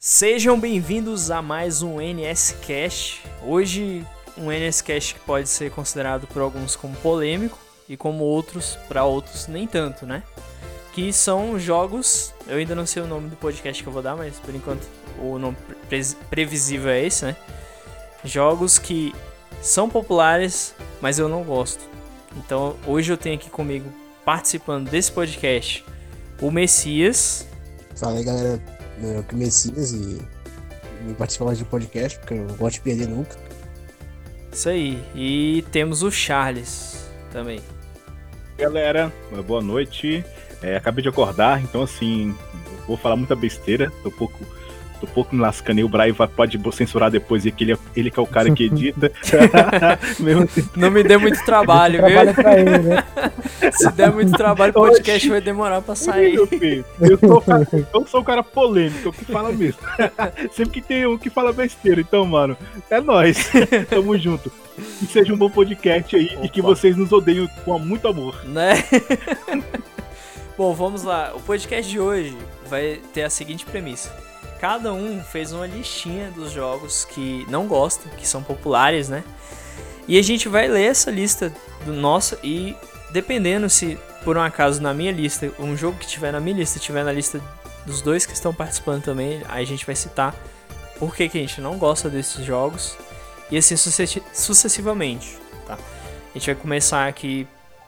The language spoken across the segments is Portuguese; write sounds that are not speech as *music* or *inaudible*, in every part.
Sejam bem-vindos a mais um NSCast. Hoje, um NSCast que pode ser considerado por alguns como polêmico e como outros, para outros, nem tanto, né? Que são jogos. Eu ainda não sei o nome do podcast que eu vou dar, mas por enquanto o nome pre previsível é esse, né? Jogos que são populares, mas eu não gosto. Então hoje eu tenho aqui comigo, participando desse podcast, o Messias. Fala aí, galera né, que Messias e, e participar mais de podcast, porque eu não gosto de perder nunca. Isso aí. E temos o Charles também. Galera, boa noite. É, acabei de acordar, então assim, vou falar muita besteira, tô um pouco Tô um pouco me lascando aí, o Brian pode censurar depois, e que ele, é, ele que é o cara que edita. *laughs* Assim. Não me dê muito trabalho, viu? Pra ele, né? *laughs* Se der muito trabalho, o podcast Oxi. vai demorar pra sair. Meu filho, eu, sou, eu sou um cara polêmico, que fala mesmo. *laughs* Sempre que tem um que fala besteira. Então, mano, é nóis. Tamo junto. Que seja um bom podcast aí Opa. e que vocês nos odeiem com muito amor. Né? Bom, vamos lá. O podcast de hoje vai ter a seguinte premissa cada um fez uma listinha dos jogos que não gostam, que são populares, né? E a gente vai ler essa lista do nosso e dependendo se por um acaso na minha lista, um jogo que tiver na minha lista, tiver na lista dos dois que estão participando também, aí a gente vai citar por que, que a gente não gosta desses jogos e assim sucessivamente, tá? A gente vai começar aqui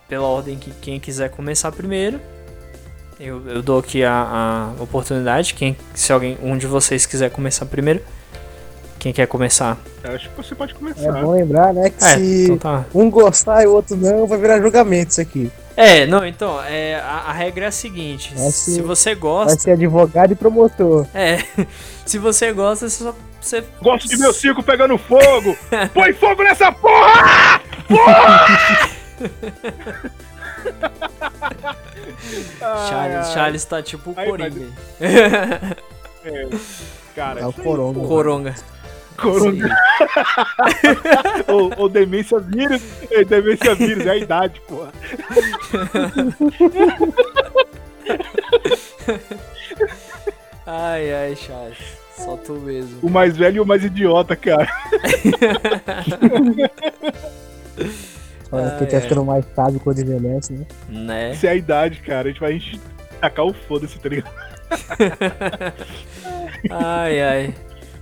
pela ordem que quem quiser começar primeiro eu, eu dou aqui a, a oportunidade. Quem, se alguém, um de vocês quiser começar primeiro. Quem quer começar? Eu acho que você pode começar. É bom lembrar, né? Que é, se então tá. um gostar e o outro não, vai virar julgamento isso aqui. É, não, então, é, a, a regra é a seguinte: se, se você gosta. Vai ser advogado e promotor. É, *laughs* se você gosta, você só. Você... Gosto de meu circo pegando fogo! *laughs* Põe fogo nessa porra! Porra! *laughs* Charles, Charles tá tipo o Coringa. É, cara, é o Coronga. Coronga. Coronga. ou, ou demência vírus. É, demência vírus, é a idade, porra. ai, ai, Charles. Só tu mesmo. O mais velho e o mais idiota, cara. *laughs* Olha, porque ah, é. ficando mais sábio quando envelhece, né? Né? Isso é a idade, cara. A gente vai tacar o foda-se, tá ligado? *laughs* ai, ai.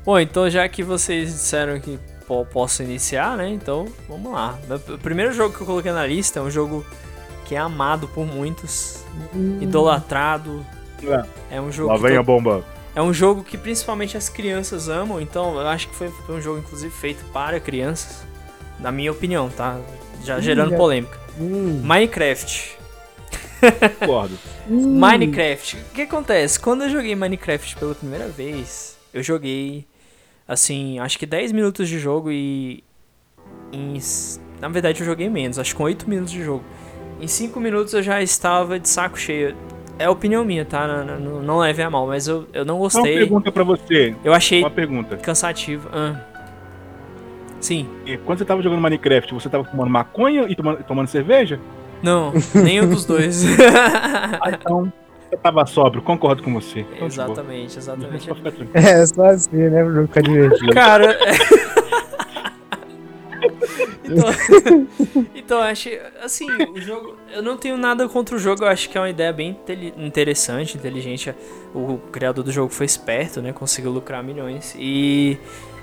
Bom, então já que vocês disseram que posso iniciar, né? Então, vamos lá. O primeiro jogo que eu coloquei na lista é um jogo que é amado por muitos, hum. idolatrado. É. é um jogo. Lá vem a bomba. É um jogo que principalmente as crianças amam, então eu acho que foi um jogo inclusive feito para crianças, na minha opinião, tá? Já gerando polêmica. Hum. Minecraft. Concordo. *laughs* Hum. Minecraft. O que acontece? Quando eu joguei Minecraft pela primeira vez, eu joguei, assim, acho que 10 minutos de jogo e. Em, na verdade, eu joguei menos, acho que com 8 minutos de jogo. Em 5 minutos eu já estava de saco cheio. É opinião minha, tá? Não, não, não leve a mal, mas eu, eu não gostei. Uma pergunta pra você. Eu achei uma pergunta. cansativo. Ah. Sim. E quando você tava jogando Minecraft, você tava fumando maconha e tomando, tomando cerveja? Não, *laughs* nenhum dos dois. ah, então, eu tava sóbrio, concordo com você. Então, exatamente, tipo, exatamente. É, só assim, né? Pra ficar divertido. Cara. *laughs* então, então, acho. Assim, o jogo. Eu não tenho nada contra o jogo, eu acho que é uma ideia bem interessante, inteligente. O criador do jogo foi esperto, né? Conseguiu lucrar milhões. E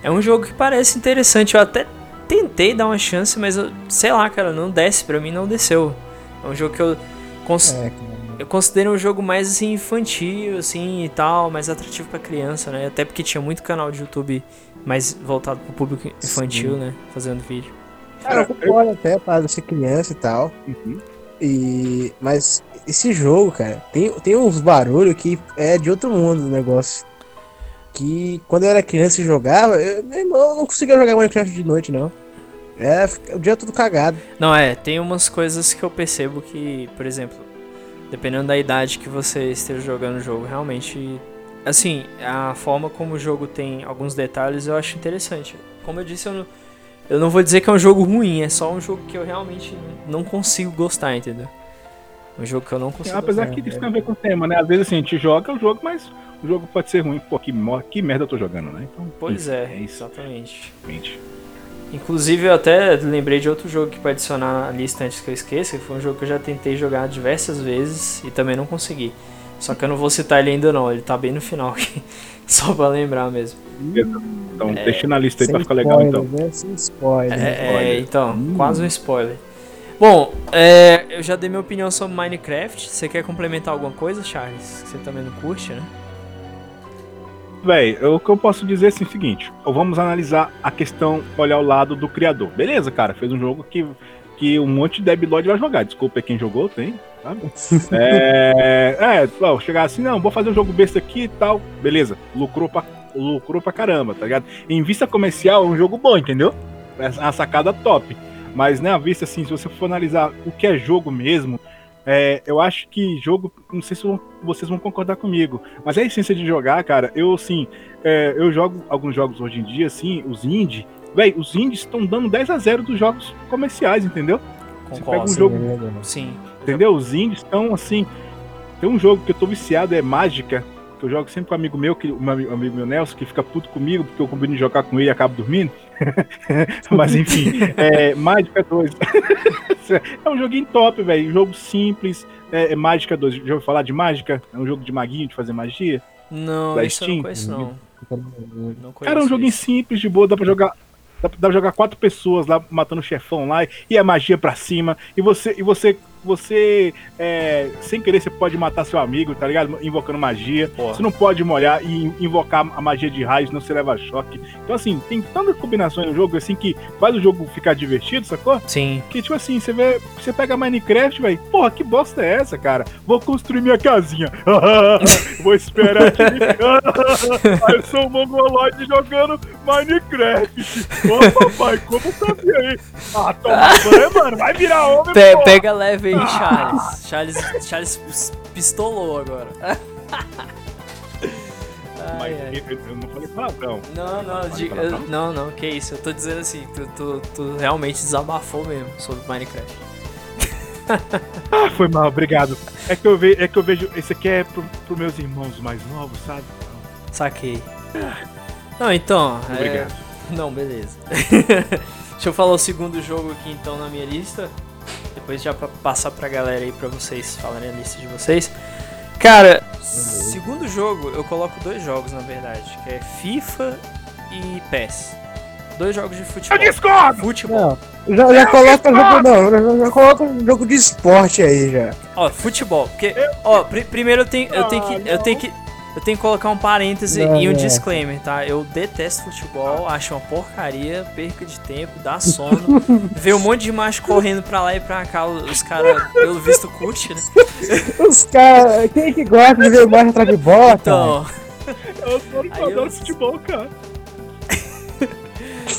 é um jogo que parece interessante. Eu até tentei dar uma chance, mas eu, sei lá, cara, não desce pra mim, não desceu. É um jogo que eu, cons é, eu considero um jogo mais assim infantil, assim e tal, mais atrativo para criança, né? Até porque tinha muito canal de YouTube mais voltado pro público infantil, Sim. né? Fazendo vídeo. Cara, eu concordo até para ser criança e tal. Uhum. E mas esse jogo, cara, tem, tem uns barulhos que é de outro mundo o negócio que quando eu era criança e jogava, eu, meu irmão não conseguia jogar Minecraft de noite, não. É, o dia todo cagado. Não, é, tem umas coisas que eu percebo que, por exemplo, dependendo da idade que você esteja jogando o jogo, realmente. Assim, a forma como o jogo tem alguns detalhes eu acho interessante. Como eu disse, eu não, eu não vou dizer que é um jogo ruim, é só um jogo que eu realmente não consigo gostar, entendeu? Um jogo que eu não consigo. Apesar que isso tem a ver com o tema, né? Às vezes assim, a gente joga o jogo, mas o jogo pode ser ruim. Pô, que, que merda eu tô jogando, né? Então, pois é, é isso. exatamente. Inclusive, eu até lembrei de outro jogo que para adicionar na lista antes que eu esqueça, que foi um jogo que eu já tentei jogar diversas vezes e também não consegui. Só que eu não vou citar ele ainda não, ele tá bem no final aqui. *laughs* Só pra lembrar mesmo. Então, é, deixa na lista aí pra ficar legal então. Né? Sem spoiler. É, é então, hum. quase um spoiler. Bom, é, eu já dei minha opinião sobre Minecraft. Você quer complementar alguma coisa, Charles? Você também não curte, né? Véi, o que eu posso dizer é assim, o seguinte: vamos analisar a questão, olhar o lado do criador. Beleza, cara, fez um jogo que, que um monte de Debilode vai jogar. Desculpa quem jogou, tem, sabe? *laughs* é, é, ó, chegar assim, não, vou fazer um jogo besta aqui e tal. Beleza, lucrou pra, lucrou pra caramba, tá ligado? Em vista comercial, é um jogo bom, entendeu? É uma sacada top. Mas, né, a vista, assim, se você for analisar o que é jogo mesmo, é, eu acho que jogo, não sei se vocês vão concordar comigo, mas a essência de jogar, cara, eu, assim, é, eu jogo alguns jogos hoje em dia, assim, os indie, velho, os indies estão dando 10 a 0 dos jogos comerciais, entendeu? Concordo, você pega um jogo, sim. Entendeu? Os indies estão, assim, tem um jogo que eu tô viciado, é Mágica, que eu jogo sempre com um amigo meu, que, um amigo meu Nelson, que fica puto comigo, porque eu combino de jogar com ele e acabo dormindo. *laughs* Mas enfim, é, Mágica 2. *laughs* é um joguinho top, velho. Jogo simples. É, é Mágica 2. Já ouviu falar de Mágica? É um jogo de maguinho, de fazer magia? Não, da Steam? não conheço, não. não conheço Cara, é um joguinho isso. simples, de boa, dá pra jogar. Dá pra jogar quatro pessoas lá matando o chefão lá e a magia pra cima. E você, e você você, é, sem querer, você pode matar seu amigo, tá ligado? Invocando magia. Porra. Você não pode molhar e invocar a magia de raios, não você leva choque. Então, assim, tem tantas combinações no jogo, assim, que faz o jogo ficar divertido, sacou? Sim. Que, tipo assim, você vê, você pega Minecraft, velho, porra, que bosta é essa, cara? Vou construir minha casinha. *laughs* Vou esperar aqui. eu sou um mongoloide jogando Minecraft. Ô, papai, como tá aí? Ah, toma banho, mano, vai virar homem, Pe Pega leve aí, Charles. Charles. Charles pistolou agora. *laughs* Mas ai. Eu, eu, não falei palavrão. Não, não, não, eu, não, não, que isso. Eu tô dizendo assim, tu, tu, tu realmente desabafou mesmo sobre Minecraft. ah, foi mal, obrigado. É que eu, ve, é que eu vejo. Esse aqui é pro, pro meus irmãos mais novos, sabe? Saquei. Não, então. É, obrigado. É... Não, beleza. *laughs* Deixa eu falar o segundo jogo aqui então na minha lista. Depois já pra passar pra galera aí pra vocês falarem a lista de vocês. Cara, segundo jogo, eu coloco dois jogos na verdade, que é FIFA e PES. Dois jogos de futebol. Eu discordo! Futebol. Não, já, já coloca jogo, não, já, já coloca um jogo de esporte aí já. Ó, futebol, porque, ó, pr primeiro eu tenho, eu tenho que, eu tenho que, eu tenho que colocar um parêntese não, e um não. disclaimer, tá? Eu detesto futebol, acho uma porcaria, perca de tempo, dá *laughs* sono. ver um monte de macho correndo pra lá e pra cá, os caras, pelo visto, curte, né? Os caras, quem é que gosta de ver macho atrás de bola? Então. Eu adoro, eu adoro futebol, cara.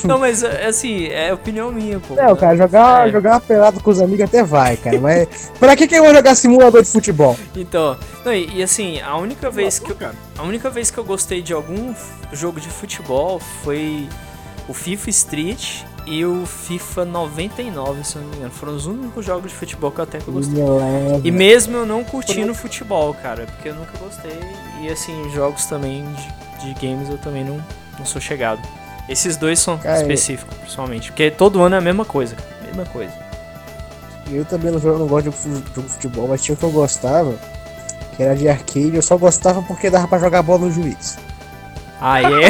Não, mas assim, é opinião minha, pô. Não, cara, jogar, é. jogar pelado com os amigos até vai, cara. Mas pra que, que eu vou jogar simulador de futebol? Então, não, e, e assim, a única vez que eu, a única vez que eu gostei de algum jogo de futebol foi o FIFA Street e o FIFA 99, se eu não me engano. Foram os únicos jogos de futebol que eu até que eu gostei. E mesmo eu não curtindo futebol, cara, porque eu nunca gostei. E assim, jogos também de, de games eu também não, não sou chegado. Esses dois são cara, específicos, principalmente. Porque todo ano é a mesma coisa. Mesma coisa. Eu também não, não gosto de jogo de futebol, mas tinha o que eu gostava, que era de arcade. Eu só gostava porque dava pra jogar bola no juiz. Aí é.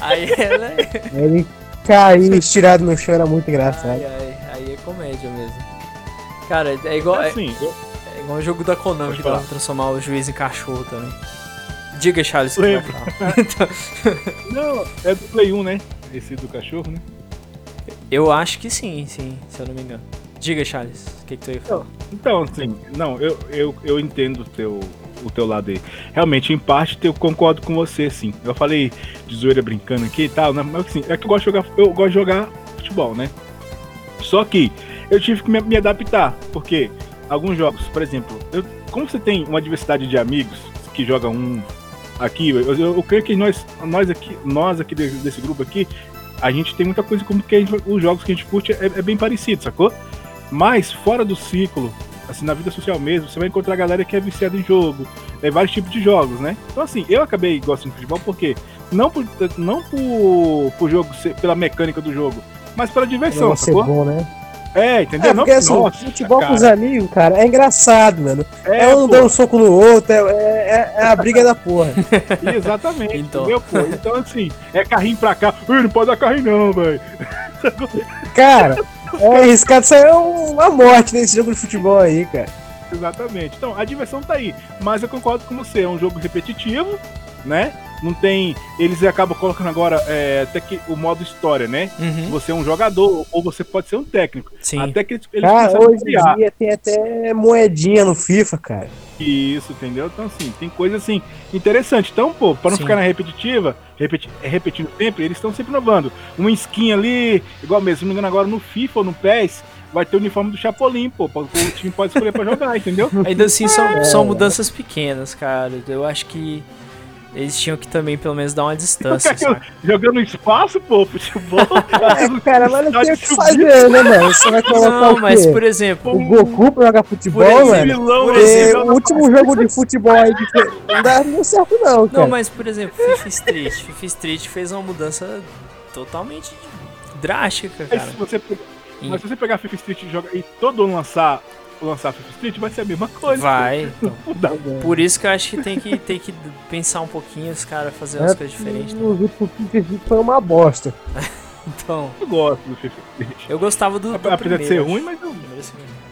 *laughs* aí é, né? Ele cair estirado no chão era muito engraçado. Ai, ai, aí é comédia mesmo. Cara, é igual. É, assim, é, é igual o jogo da Konami que dá pra transformar o juiz em cachorro também. Diga, Charles. Lembro. *laughs* *laughs* não, é do Play 1, né? Esse do cachorro, né? Eu acho que sim, sim, se eu não me engano. Diga, Charles, o que, que tu ia falar? Então, assim, não, eu, eu, eu entendo o teu, o teu lado aí. Realmente, em parte, eu concordo com você, sim. Eu falei de zoeira brincando aqui e tal, né? mas assim, é que eu gosto de jogar, eu gosto de jogar futebol, né? Só que eu tive que me, me adaptar, porque alguns jogos, por exemplo, eu, como você tem uma diversidade de amigos que jogam um aqui, eu, eu, creio que nós, nós aqui, nós aqui desse, desse grupo aqui, a gente tem muita coisa como que gente, os jogos que a gente curte é, é, bem parecido, sacou? Mas fora do ciclo assim, na vida social mesmo, você vai encontrar galera que é viciada em jogo, é, vários tipos de jogos, né? Então, assim, eu acabei gostando de futebol porque não por, não por, por jogo, ser, pela mecânica do jogo, mas pela diversão, sacou? bom, né? É, entendeu? É, porque não, assim, nossa, futebol cara. com os amigos, cara, é engraçado, mano. É, É, um pô, dando soco no outro, é, é- é a briga da porra. *laughs* Exatamente, Então. entendeu, pô? Então, assim, é carrinho pra cá. Ui, não pode dar carrinho, não, velho. *laughs* Cara, é arriscado sair uma morte nesse jogo de futebol aí, cara. Exatamente. Então, a diversão tá aí. Mas eu concordo com você, é um jogo repetitivo, né? Não tem. Eles acabam colocando agora é, até que o modo história, né? Uhum. Você é um jogador, ou você pode ser um técnico. Sim. Até que eles, eles Cara, começaram a hoje em dia tem até moedinha no FIFA, cara. isso, entendeu? Então, assim, tem coisa assim interessante. Então, pô, pra não Sim. ficar na repetitiva, repeti repetindo sempre, eles estão sempre inovando. Uma skin ali, igual mesmo, se não me engano, agora no FIFA ou no PES, vai ter o uniforme do Chapolin, pô. O time pode escolher pra jogar, *laughs* entendeu? Ainda assim, são, É. são mudanças pequenas, cara. Eu acho que eles tinham que também, pelo menos, dar uma distância, saca? *laughs* Jogando no espaço, pô, futebol. *laughs* É, cara, mas não tem o que fazer, né, mano? Você vai colocar Não, o mas, quê? por exemplo, O Goku pra jogar futebol, Por exemplo, mano? vilão, por exemplo, o último jogo de futebol aí de... não dá não certo, não, cara. Não, mas por exemplo, FIFA Street. FIFA Street fez uma mudança totalmente drástica, Mas cara. se você, mas se você pegar FIFA Street e, joga, e todo ano lançar, lançar FIFA Street, vai ser a mesma coisa. Vai. então. *laughs* Por isso que eu acho que tem que, tem que pensar um pouquinho, os caras fazer umas coisas diferentes. né? O último FIFA foi uma bosta. *laughs* Então, Eu gosto do FIFA Street. eu gostava do. do Apesar de ser primeiro, ruim, mas eu... Primeiro, segundo.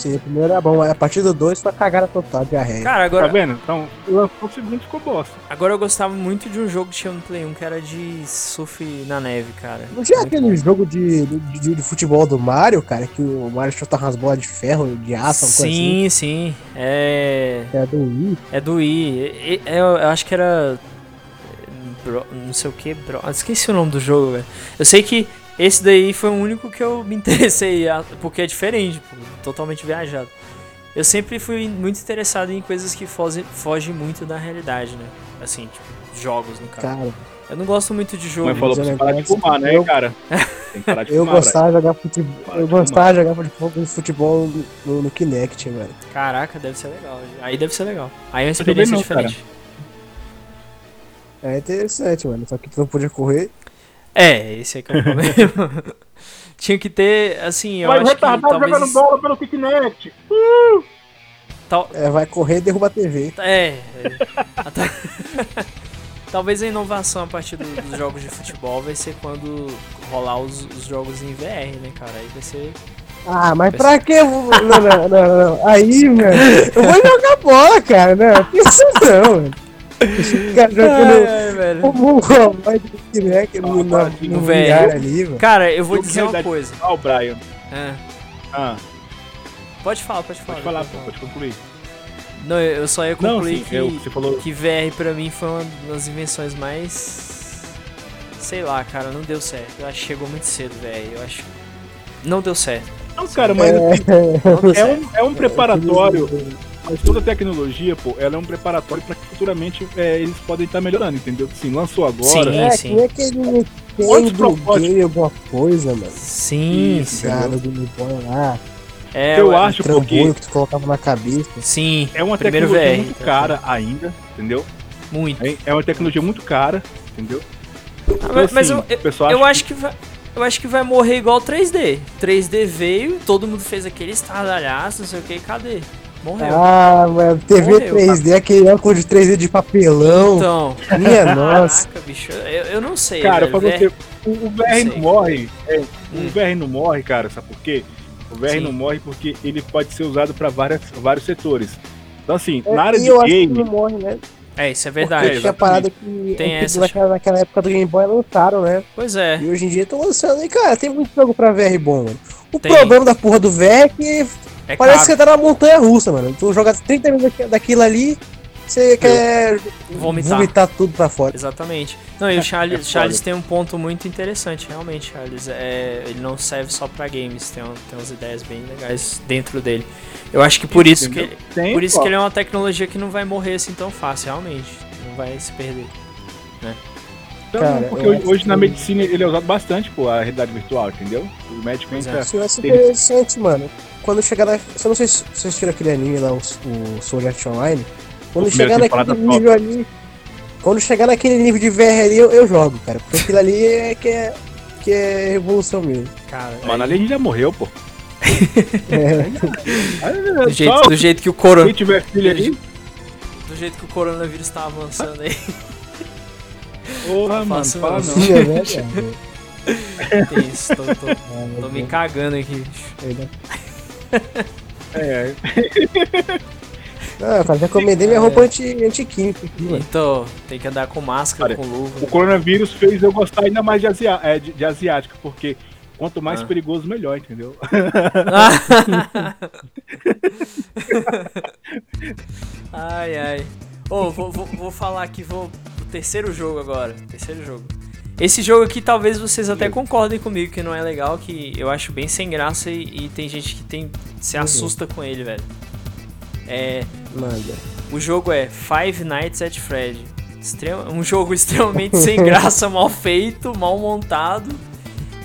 Sim, o primeiro era bom, mas a partir do 2 foi cagada total de arreia. Tá Cara, agora, vendo? Então, lançou o segundo ficou bosta. agora eu gostava muito de um jogo que tinha no Play 1 que era de surf na neve, cara. Não tinha Muito aquele bom. jogo de, de, de futebol do Mario, cara, que o Mario chutava umas bolas de ferro, de aço, uma coisa assim? Sim, sim. É. Era do Wii. É do Wii. E- e- Eu, eu acho que era. Bro- não sei o que, bro. Esqueci o nome do jogo, velho. Eu sei que esse daí foi o único que eu me *laughs* interessei, porque é diferente, pô, totalmente viajado. Eu sempre fui muito interessado em coisas que fogem, fogem muito da realidade, né? Assim, tipo, jogos no caso. Cara, Eu não gosto muito de jogo. Mas falou pra você é parar de negócio fumar, né, eu- cara? Tem que parar *laughs* de eu fumar, gostava de jogar futebol. Eu de gostava de jogar futebol, no, no Kinect, mano. Caraca, deve ser legal. Aí deve ser legal. Aí é uma experiência não, cara. diferente. É interessante, mano. Só que tu não podia correr. É, esse aí que é o *laughs* problema. Tinha que ter, assim, eu Vai acho que retardado talvez... jogando bola pelo Kinect. tal- É, vai correr e derruba a TV. É. é. *laughs* Talvez a inovação a partir do- dos jogos de futebol vai ser quando rolar os, os jogos em VR, né, cara? Aí vai ser. Ah, mas pra que? eu vou- Não, não, não, não. Aí, mano, eu vou jogar bola, cara. Não, isso não, mano. Ai, velho. como um vai de Kinect no, no, Ah, no no VR VR. ali, mano. Cara, eu vou de dizer uma coisa. Ó, o Brian. É. Ah, Pode falar, pode falar. pode falar, eu falo. pode concluir. Não, eu eu só ia Não, concluir sim, que, eu, você falou. que VR pra mim foi uma das invenções mais. Sei lá, cara, não deu certo. Eu acho que chegou muito cedo, velho. Eu acho. Não deu certo. Não, cara, mas É, *laughs* Não deu é certo. um, é um preparatório. Mas toda tecnologia, pô, ela é um preparatório pra que futuramente é, eles podem estar melhorando, entendeu? Sim, lançou agora. Sim. é, que aquele Quantos Nintendo propósitos? Game, alguma coisa, mano. Sim, sim. Cara, do Boy lá. É, eu ué, acho porque que tu colocava na cabeça. Sim. é uma Primeiro tecnologia VR, muito tá? cara ainda, entendeu? Muito. É, é uma tecnologia muito cara, entendeu? Ah, Então, mas, mas assim, eu, pessoal eu acho que vai. Eu acho que vai morrer igual 3D. 3D veio, todo mundo fez aquele estardalhaço, não sei o que, cadê? Morreu. Ah, mano, TV Morreu, 3D, aquele óculos de 3D de papelão. Então, Minha *laughs* nossa. caraca, bicho, eu, eu não sei. Cara, velho, pra você. VR O, o VR sei. não morre. É, Hum. O VR não morre, cara, sabe por quê? O VR Sim. não morre porque ele pode ser usado pra várias, vários setores. Então, assim, na área de eu acho que game. não morre, né? É, isso é Porque verdade. exato. tinha parada que Tem essa- naquela, naquela época do Game Boy lançaram, né? Pois é. E hoje em dia estão lançando. E, cara, tem muito jogo pra VR bom, mano. O Tem. problema da porra do VR é que É parece caro. que você tá na montanha russa, mano. Tu joga 30 minutos daqui- daquilo ali, você quer Vomitar. vomitar tudo pra fora. Exatamente. Não, e o Charles, É foda. Charles tem um ponto muito interessante, realmente, Charles. É, ele não serve só pra games, tem, um- tem umas ideias bem legais dentro dele. Eu acho que por isso que, Entendeu? ele- Tem, por isso pô. que ele é uma tecnologia que não vai morrer assim tão fácil, realmente. Não vai se perder. Então, Cara, porque hoje, hoje na que- medicina ele é usado bastante, pô, a realidade virtual, entendeu? O médico é. entra. Isso é super interessante, mano. Quando chegar na. Eu não sei se vocês assistiram aquele anime lá, o, o Sword Art Online. Quando chegar naquele top. nível ali. Quando chegar naquele nível de VR ali, eu, eu jogo, cara. Porque aquilo ali é que é, que é revolução mesmo. Cara, Mano, aí, ali a gente já morreu, pô. É, *laughs* do, jeito, do jeito que o corona, quem tiver filho aí, do jeito que o coronavírus tá avançando aí, porra, mano, fala não. é verdade. tem isso, tô, tô- tô me cagando aqui. Bicho. É, *laughs* Ah, cara, já encomendei minha roupa anti, antiquímica aqui, mano. Então, tem que andar com máscara, Olha, com luva. o coronavírus fez eu gostar ainda mais de, asia é, de, de asiática, porque quanto mais Ah. perigoso, melhor, entendeu? *laughs* ai, ai. Ô, vou, vou, vou falar aqui, vou. O terceiro jogo agora. Terceiro jogo. Esse jogo aqui talvez vocês até concordem comigo que não é legal, que eu acho bem sem graça e, e tem gente que tem se assusta com ele, velho. É, Manda. o jogo é Five Nights at Freddy. Extrema- um jogo *laughs* extremamente sem *laughs* graça, mal feito, mal montado.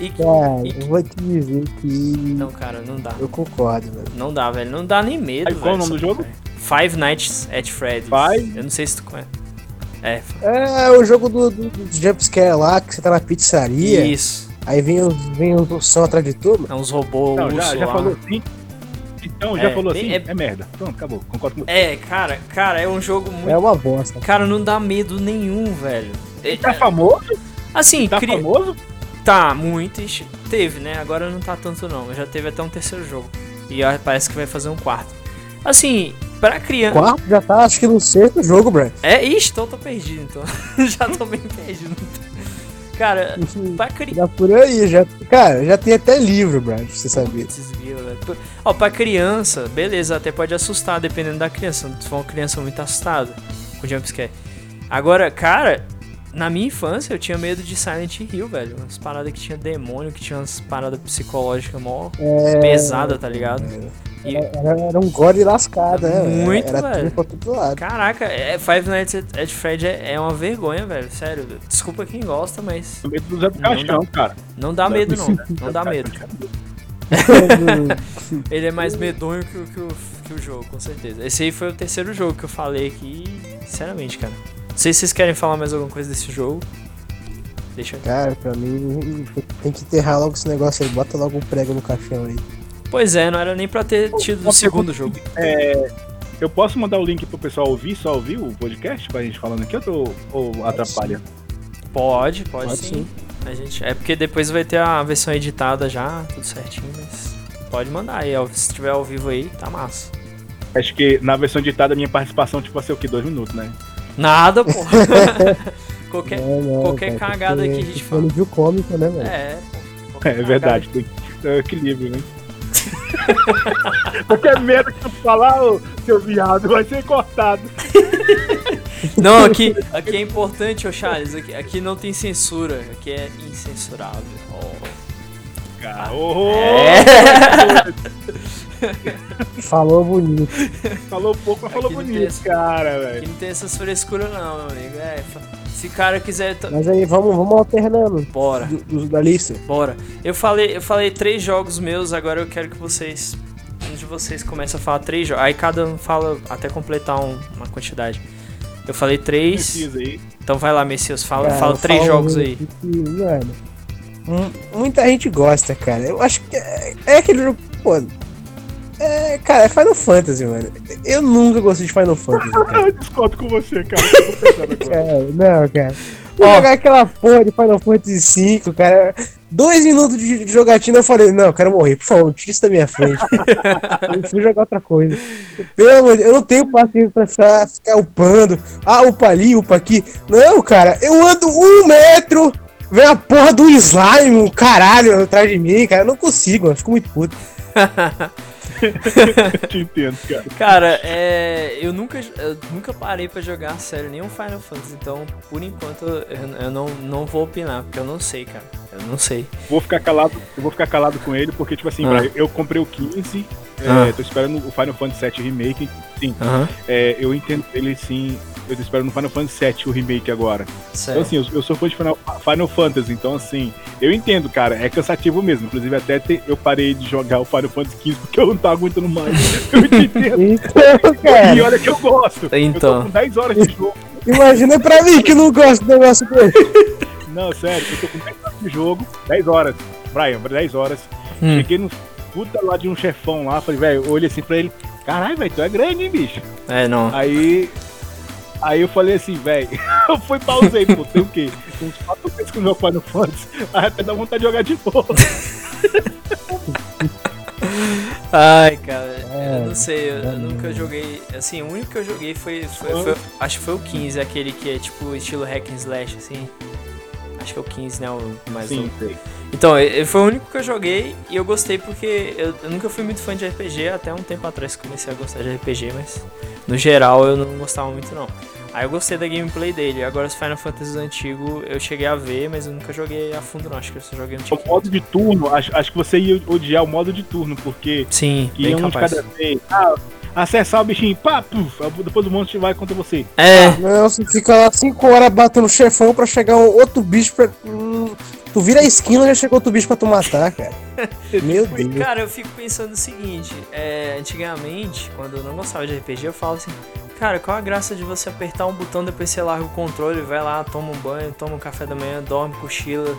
E que. Cara, e que- eu vou te dizer que. Não, cara, não dá. Eu concordo, velho. Não dá, velho. Não dá nem medo, Aí, velho. qual é o nome do jogo? Five Nights at Freddy's. Five? Eu não sei se tu conhece. É, É o jogo do, do, do jumpscare lá, que você tá na pizzaria. isso. Aí vem os, vem os som atrás de tu, mano. É uns robôs Não, já, já falou assim. Então, É, já falou bem- assim, é- é... merda. Pronto, acabou. Concordo com você. É, cara, cara, é um jogo muito. É uma bosta. Cara, não dá medo nenhum, velho. É- Tá famoso? assim, Tá cri- famoso? tá muito. ixi, Teve, né? Agora não tá tanto não. Já teve até um terceiro jogo. E ó, parece que vai fazer um quarto. Assim, pra criança. Quarto já tá, acho que no sexto jogo, Brad. É, ixi, então eu tô perdido, então. *laughs* já tô bem perdido. Cara, pra criança. Já por aí, já. Cara, já tem até livro, Brad, pra você saber. Ó, pra criança, beleza, até pode assustar, dependendo da criança. Se for uma criança muito assustada com jumpscare. Agora, cara, na minha infância eu tinha medo de Silent Hill, velho. Umas paradas que tinha demônio, que tinha umas paradas psicológicas mó É, pesadas, tá ligado? E, Era, era um gore lascado, né? Muito, era velho. tudo pra todo lado. caraca, é, Five Nights at at Freddy é, é uma vergonha, velho. Sério. Desculpa quem gosta, mas O medo do Zé do Não Caixão, cara. não dá medo, não. Não dá medo. *laughs* Ele é mais medonho que, o- que, o, que o jogo, com certeza. Esse aí foi o terceiro jogo que eu falei aqui, sinceramente, cara. Não sei se vocês querem falar mais alguma coisa desse jogo. Deixa eu... Cara, pra mim tem que enterrar logo esse negócio aí. Bota logo um prego no caixão aí. Pois é, não era nem pra ter tido o segundo jogo. É, eu posso mandar o link pro pessoal ouvir, só ouvir o podcast pra gente falando aqui ou, tô- ou atrapalha? Pode, pode, Pode sim. sim. A gente... É porque depois vai ter a versão editada já, tudo certinho, mas pode mandar aí, ó. Se tiver ao vivo aí, tá massa. Acho que na versão editada a minha participação tipo, vai ser o quê? Dois minutos, né? Nada, pô. *laughs* *laughs* qualquer... Não, não, qualquer cara, cagada que a gente que fala. ser nível cômico, né, velho? É, pô. É, verdade, tem tem um equilíbrio, né? Qualquer merda que tu falar, ô, seu viado, vai ser cortado. Não, aqui, aqui é importante, ô Charles. Aqui, aqui não tem censura. Aqui é incensurável. Oh. Cara, oh, É. Falou bonito. Falou pouco, mas falou Aqui bonito, esse- cara, Aqui velho. não tem essas frescuras, não, meu amigo. É, se o cara quiser. Mas aí, vamos, vamos alternando Bora, do, do- da lista. bora. Eu falei, eu falei três jogos meus, agora eu quero que vocês. Um de vocês comece a falar três jogos. Aí cada um fala até completar um- uma quantidade. Eu falei três. Então vai lá, Messias. Fala, Cara, fala eu três falo jogos um aí. mano, mu- muita gente gosta, cara. Eu acho que é, é aquele jogo, pô. É, cara, é Final Fantasy, mano. Eu nunca gostei de Final Fantasy, *laughs* cara. Eu discordo com você, cara. Cara, não, cara. Ó. jogar aquela porra de Final Fantasy V, cara. Dois minutos de de jogatina eu falei, não, eu quero morrer, por favor, tira isso da minha frente. *laughs* eu fui jogar outra coisa. Pelo amor de Deus, eu não tenho paciência pra ficar, ficar upando. Ah, upa ali, upa aqui. Não, cara, eu ando um metro, vem a porra do slime, um caralho, atrás de mim, cara. Eu não consigo, eu fico muito puto. *laughs* Te entendo, cara. Cara, é, eu nunca, eu nunca parei pra jogar sério nenhum Final Fantasy, então por enquanto eu, eu não, não vou opinar, porque eu não sei, cara. Eu não sei. Vou ficar calado, eu vou ficar calado com ele, porque, tipo assim, Ah. Eu comprei o 15, é, Ah. tô esperando o Final Fantasy VII Remake. Sim, é, eu entendo ele sim eu tô esperando no Final Fantasy VII, o remake agora. Sério. Então, assim, eu, eu sou fã de Final, Final Fantasy, então, assim, eu entendo, cara, é cansativo mesmo. Inclusive, até te- eu parei de jogar o Final Fantasy XV porque eu não tava aguentando mais. *laughs* Eu te entendo. Então, E olha que eu gosto. Eu Então. tô com 10 horas de jogo. imagina pra mim que não gosta do negócio dele. Não, sério, eu tô com 10 horas de jogo. 10 horas. Brian, 10 horas. Hum. Cheguei no puta lá de um chefão lá, falei, velho, eu olhei assim pra ele, caralho, velho, tu é grande, hein, bicho? É, não. Aí. Aí eu falei assim, velho, *laughs* eu fui pausei, pô, tem o quê? Uns 4 meses com o meu Final Fantasy, aí até dá vontade de jogar de novo. *laughs* Ai, cara, É, eu não sei, eu, eu é. nunca joguei. Assim, o único que eu joguei foi, foi, foi- Acho que foi o 15, aquele que é tipo estilo hack and slash, assim. Acho que é o 15, né? O mais Sim, novo. Então, ele foi o único que eu joguei e eu gostei porque eu, eu nunca fui muito fã de RPG, até um tempo atrás que comecei a gostar de RPG, mas no geral eu não gostava muito não. Aí eu gostei da gameplay dele, agora os Final Fantasy antigo eu cheguei a ver, mas eu nunca joguei a fundo não, acho que eu só joguei no O modo de turno, acho, acho que você ia odiar o modo de turno, porque Sim, que bem um de capaz. cada vez. Ah, acessar o bichinho, pá, puf, depois o monstro vai contra você. É, Não, você fica lá 5 horas batendo chefão pra chegar um outro bicho pra. hum, tu vira a esquina e já chegou outro bicho pra tu matar, cara. *laughs* Meu Deus. Cara, eu fico pensando o seguinte, é, antigamente, quando eu não gostava de RPG, eu falava assim, cara, qual a graça de você apertar um botão, depois você larga o controle, vai lá, toma um banho, toma um café da manhã, dorme, cochila,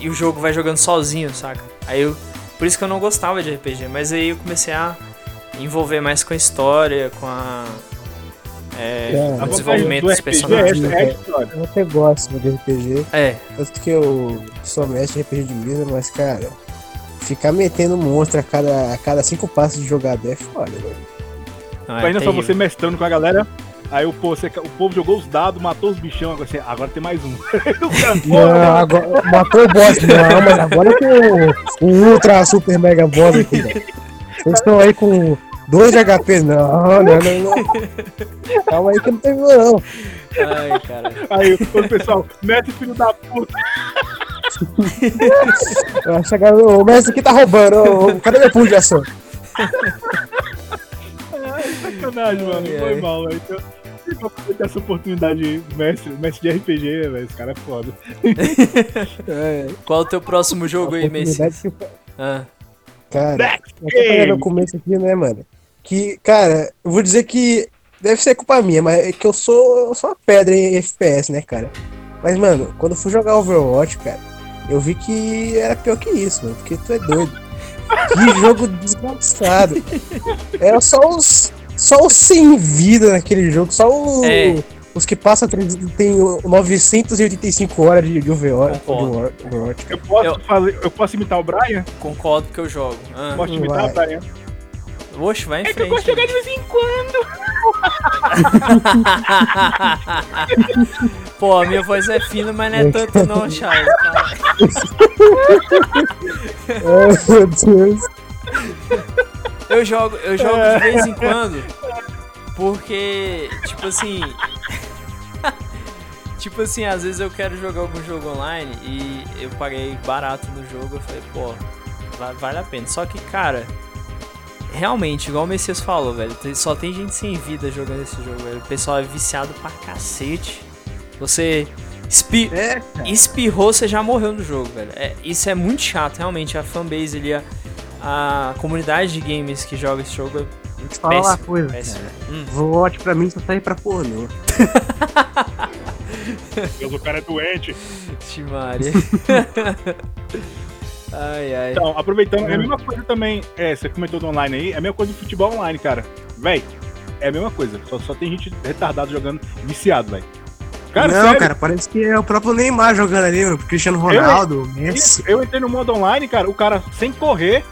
e o jogo vai jogando sozinho, saca? Aí eu, por isso que eu não gostava de RPG, mas aí eu comecei a envolver mais com a história, com a... É, É, vantagem desenvolvimento do dos é, personagens. é história. Eu até gosto de RPG. É, Tanto que eu sou mestre de RPG de mesa, mas, cara, ficar metendo monstro a cada, a cada cinco passos de jogador é foda, velho. não, é Imagina só você mestrando com a galera. Aí o povo, você- o povo jogou os dados, matou os bichão, agora, você, agora tem mais um. *laughs* Não, agora, matou o boss, não, mas agora tem o, o Ultra Super Mega Boss aqui, velho. Vocês estão aí com 2 de HP, não, não, não, não. Calma aí que não tem não. Ai, cara. Aí o pessoal, mete filho da puta. Eu acho que agora o mestre aqui tá roubando. ô, Cadê meu pulo de ação? Sacanagem, mano. Ai, Foi ai. mal, velho. Então, eu vou aproveitar essa oportunidade, mestre, mestre de RPG, velho. Esse cara é foda. É, Qual o teu próximo jogo aí, Messi? que- Ah, Cara, eu tô no começo aqui, né, mano? Que, cara, eu vou dizer que deve ser culpa minha, mas é que eu sou, eu sou uma pedra em FPS, né, cara? Mas, mano, quando eu fui jogar Overwatch, cara, eu vi que era pior que isso, mano, porque tu é doido. Que *laughs* jogo desgraçado. Era só os. Só os sem vida naquele jogo, só o- É. os que passam tem o 985 horas de, de Overwatch. Overwatch. Eu posso, Eu- fazer, eu posso imitar o Brian? concordo que eu jogo. Ah. Posso imitar Vai. o Brian? Oxe, vai em É que eu frente. gosto de jogar de vez em quando. *laughs* Pô, a minha voz é fina, mas não é tanto não, *laughs* Charles. cara. Ai, meu Deus. *laughs* Eu jogo, eu jogo de vez em quando, porque, tipo assim... tipo assim, às vezes eu quero jogar algum jogo online e eu paguei barato no jogo, eu falei, pô, va- vale a pena. Só que, cara, realmente, igual o Messias falou, velho, só tem gente sem vida jogando esse jogo, velho. O pessoal é viciado pra cacete. Você espi É, espirrou, você já morreu no jogo, velho. É, isso é muito chato, realmente. A fanbase ali, a, a comunidade de games que joga esse jogo é Vou te falar uma coisa, péssimo. cara. Hum. Overwatch pra mim só sai pra pornô. Deus, *laughs* o cara é doente. *laughs* Timaria. *laughs* ai, ai. Então, aproveitando, é a mesma coisa também. É, você comentou do online aí, é a mesma coisa do futebol online, cara. Véi, é a mesma coisa. Só, só tem gente retardada jogando viciado, véi. Cara, não, sério, cara, parece que é o próprio Neymar jogando ali, o Cristiano Ronaldo, Messi. Eu entrei no modo online, cara, o cara sem correr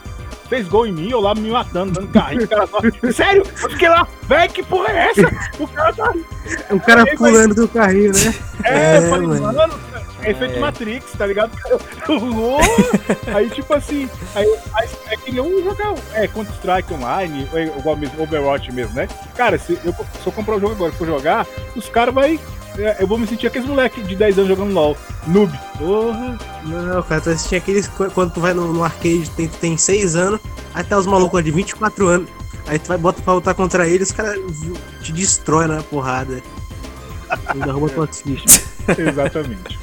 fez gol em mim, eu lá me matando, dando carrinho, o cara só. *laughs* Sério? Eu fiquei lá, véi, que porra é essa? O cara tá. *laughs* O cara Aí, pulando do carrinho, né? É, É, eu falei, mano. mano, é efeito É. Matrix, tá ligado? *laughs* Aí, tipo assim, aí, aí é que nem um jogar é, Counter-Strike online, é, igual mesmo, Overwatch mesmo, né? Cara, se eu, se eu comprar o jogo agora e for jogar, os caras vai. é, eu vou me sentir aqueles moleque de 10 anos jogando LOL. Noob. Porra! Não, cara, tu assistia aqueles. Quando tu vai no, no arcade, tem, tu tem 6 anos, aí tá os malucos de 24 anos. Aí tu vai bota pra lutar contra eles, os caras te destrói na porrada. *laughs* Ainda arruma tuas fichas. Exatamente.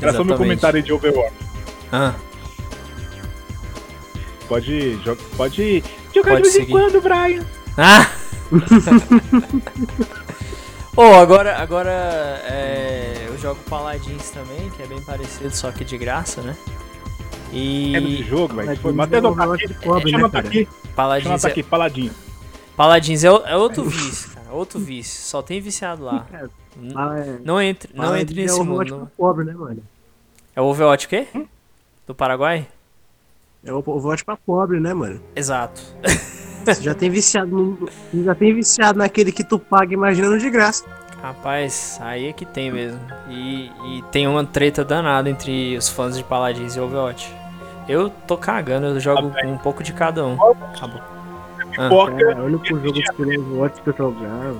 Era só meu comentário de Overwatch. Ah, Pode, jo- pode jogar Pode de vez seguir. em quando, Brian. Ah! *laughs* oh, agora, agora é, eu jogo Paladins também, que é bem parecido, só que de graça, né? E É desse jogo, velho. Mas Foi, Overwatch aqui. pobre, Chama né, tá cara? aqui. Chama Paladins, tá é, aqui, Paladinho. Paladins é, é outro vício, cara. Outro vício. Só tem viciado lá. *laughs* Fala, é, Não entre, não fala entre de nesse Overwatch mundo. pobre, né, mano? É o Overwatch o quê? Do Paraguai? É o Overwatch pra pobre, né, mano? Exato. *laughs* Você já tem viciado no, já tem viciado naquele que tu paga imaginando de graça. Rapaz, aí é que tem mesmo. E, e tem uma treta danada entre os fãs de Paladins e Overwatch. Eu tô cagando, eu jogo com um pouco de cada um. Acabou. Ah. Cara, o único jogo de Overwatch que eu jogava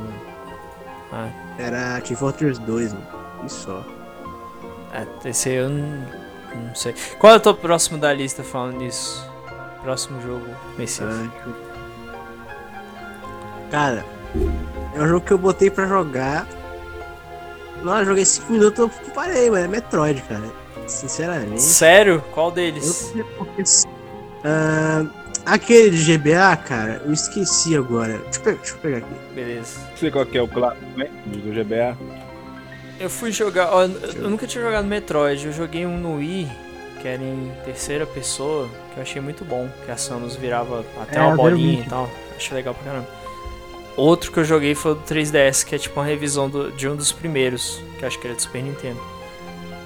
ah, era Team Fortress 2, mano. E só. é, esse aí eu não, não sei. Qual é o próximo da lista falando nisso? Próximo jogo, Messias. Ah, eu- Cara, é um jogo que eu botei pra jogar. Nossa, eu joguei 5 minutos eu parei, mano. É Metroid, cara. Sinceramente. Sério? Qual Eu deles? porque. Ah, aquele de GBA, cara, eu esqueci agora. Deixa eu, pe- deixa eu pegar aqui. Beleza. Não sei qual que é o clássico, né? Do GBA. Eu fui jogar. ó, eu eu nunca tinha jogado Metroid. Eu joguei um no Wii, que era em terceira pessoa, que eu achei muito bom. Que a Samus virava até É, uma eu bolinha e tal. Achei legal pra caramba. Outro que eu joguei foi o do 3DS, que é tipo uma revisão do- de um dos primeiros, que eu acho que era do Super Nintendo.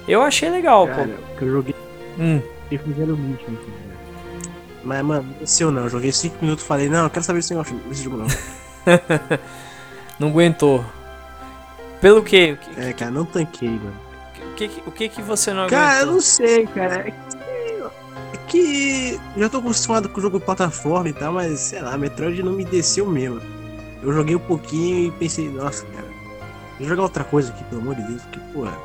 Eu achei legal, Cara, pô. que eu joguei Hum, e fizeram o último. cara. Mas, mano, não desceu não. Eu joguei 5 minutos e falei, não, eu quero saber desse negócio desse jogo não. *laughs* não aguentou. Pelo quê? O que, É, cara, não tanquei, mano. o que, o que, que você não Cara, eu aguentou? não sei, cara. É que, é que já tô acostumado com o jogo de plataforma e tal, mas sei lá, Metroid não me desceu mesmo. Eu joguei um pouquinho e pensei, nossa, cara, vou jogar outra coisa aqui, pelo amor de Deus, porque, porra,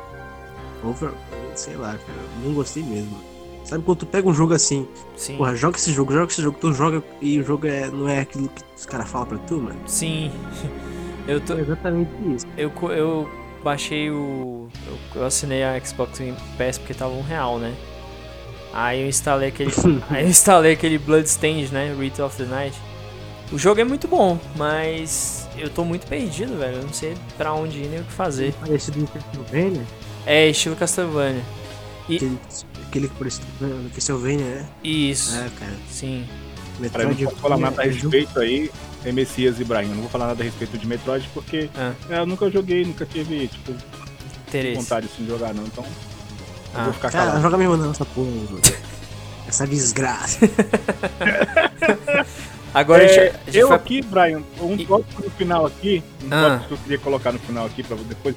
over, sei lá, cara, não gostei mesmo. Sabe quando tu pega um jogo assim, Sim, porra, joga esse jogo, joga esse jogo, tu joga e o jogo é, não é aquilo que os caras falam pra tu, mano? sim. Eu tô, É exatamente isso. Eu, eu baixei o. Eu, eu assinei a Xbox Game Pass porque tava um real, né? Aí eu instalei aquele. *laughs* aí eu instalei aquele Bloodstained, né? Rite of the Night. O jogo é muito bom, mas eu tô muito perdido, velho. Eu não sei pra onde ir nem o que fazer. Parecido com Castlevania, É estilo Castlevania. aquele, aquele que parece com Castlevania, né? Isso. É, cara. Sim. Cara, eu não Metroid falar nada a respeito aí. É Messias e Brian. Eu não vou falar nada a respeito de Metroid porque Ah. é, eu nunca joguei, nunca tive tipo, Interesse. vontade assim, de jogar, não. Então, eu Ah. vou ficar Cara, calado. joga mesmo não, essa porra. *laughs* Essa desgraça. *laughs* Agora a gente, É, a gente eu vai. aqui, Brian, um E- tópico no final aqui, um Ah. tópico que eu queria colocar no final aqui pra depois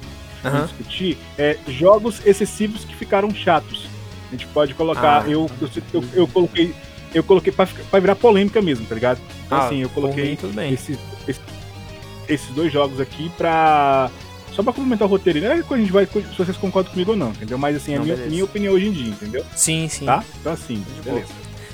discutir, é jogos excessivos que ficaram chatos. A gente pode colocar, Ah. eu, eu, eu, eu coloquei, eu coloquei pra, virar polêmica mesmo, tá ligado? Então Ah, assim, eu coloquei bem. esses, esses, esses dois jogos aqui pra. Só pra complementar o roteiro, não é que a gente vai. Se vocês concordam comigo ou não, entendeu? Mas assim, é Não, minha, beleza. minha opinião hoje em dia, entendeu? Sim, sim. Tá? Então assim, beleza.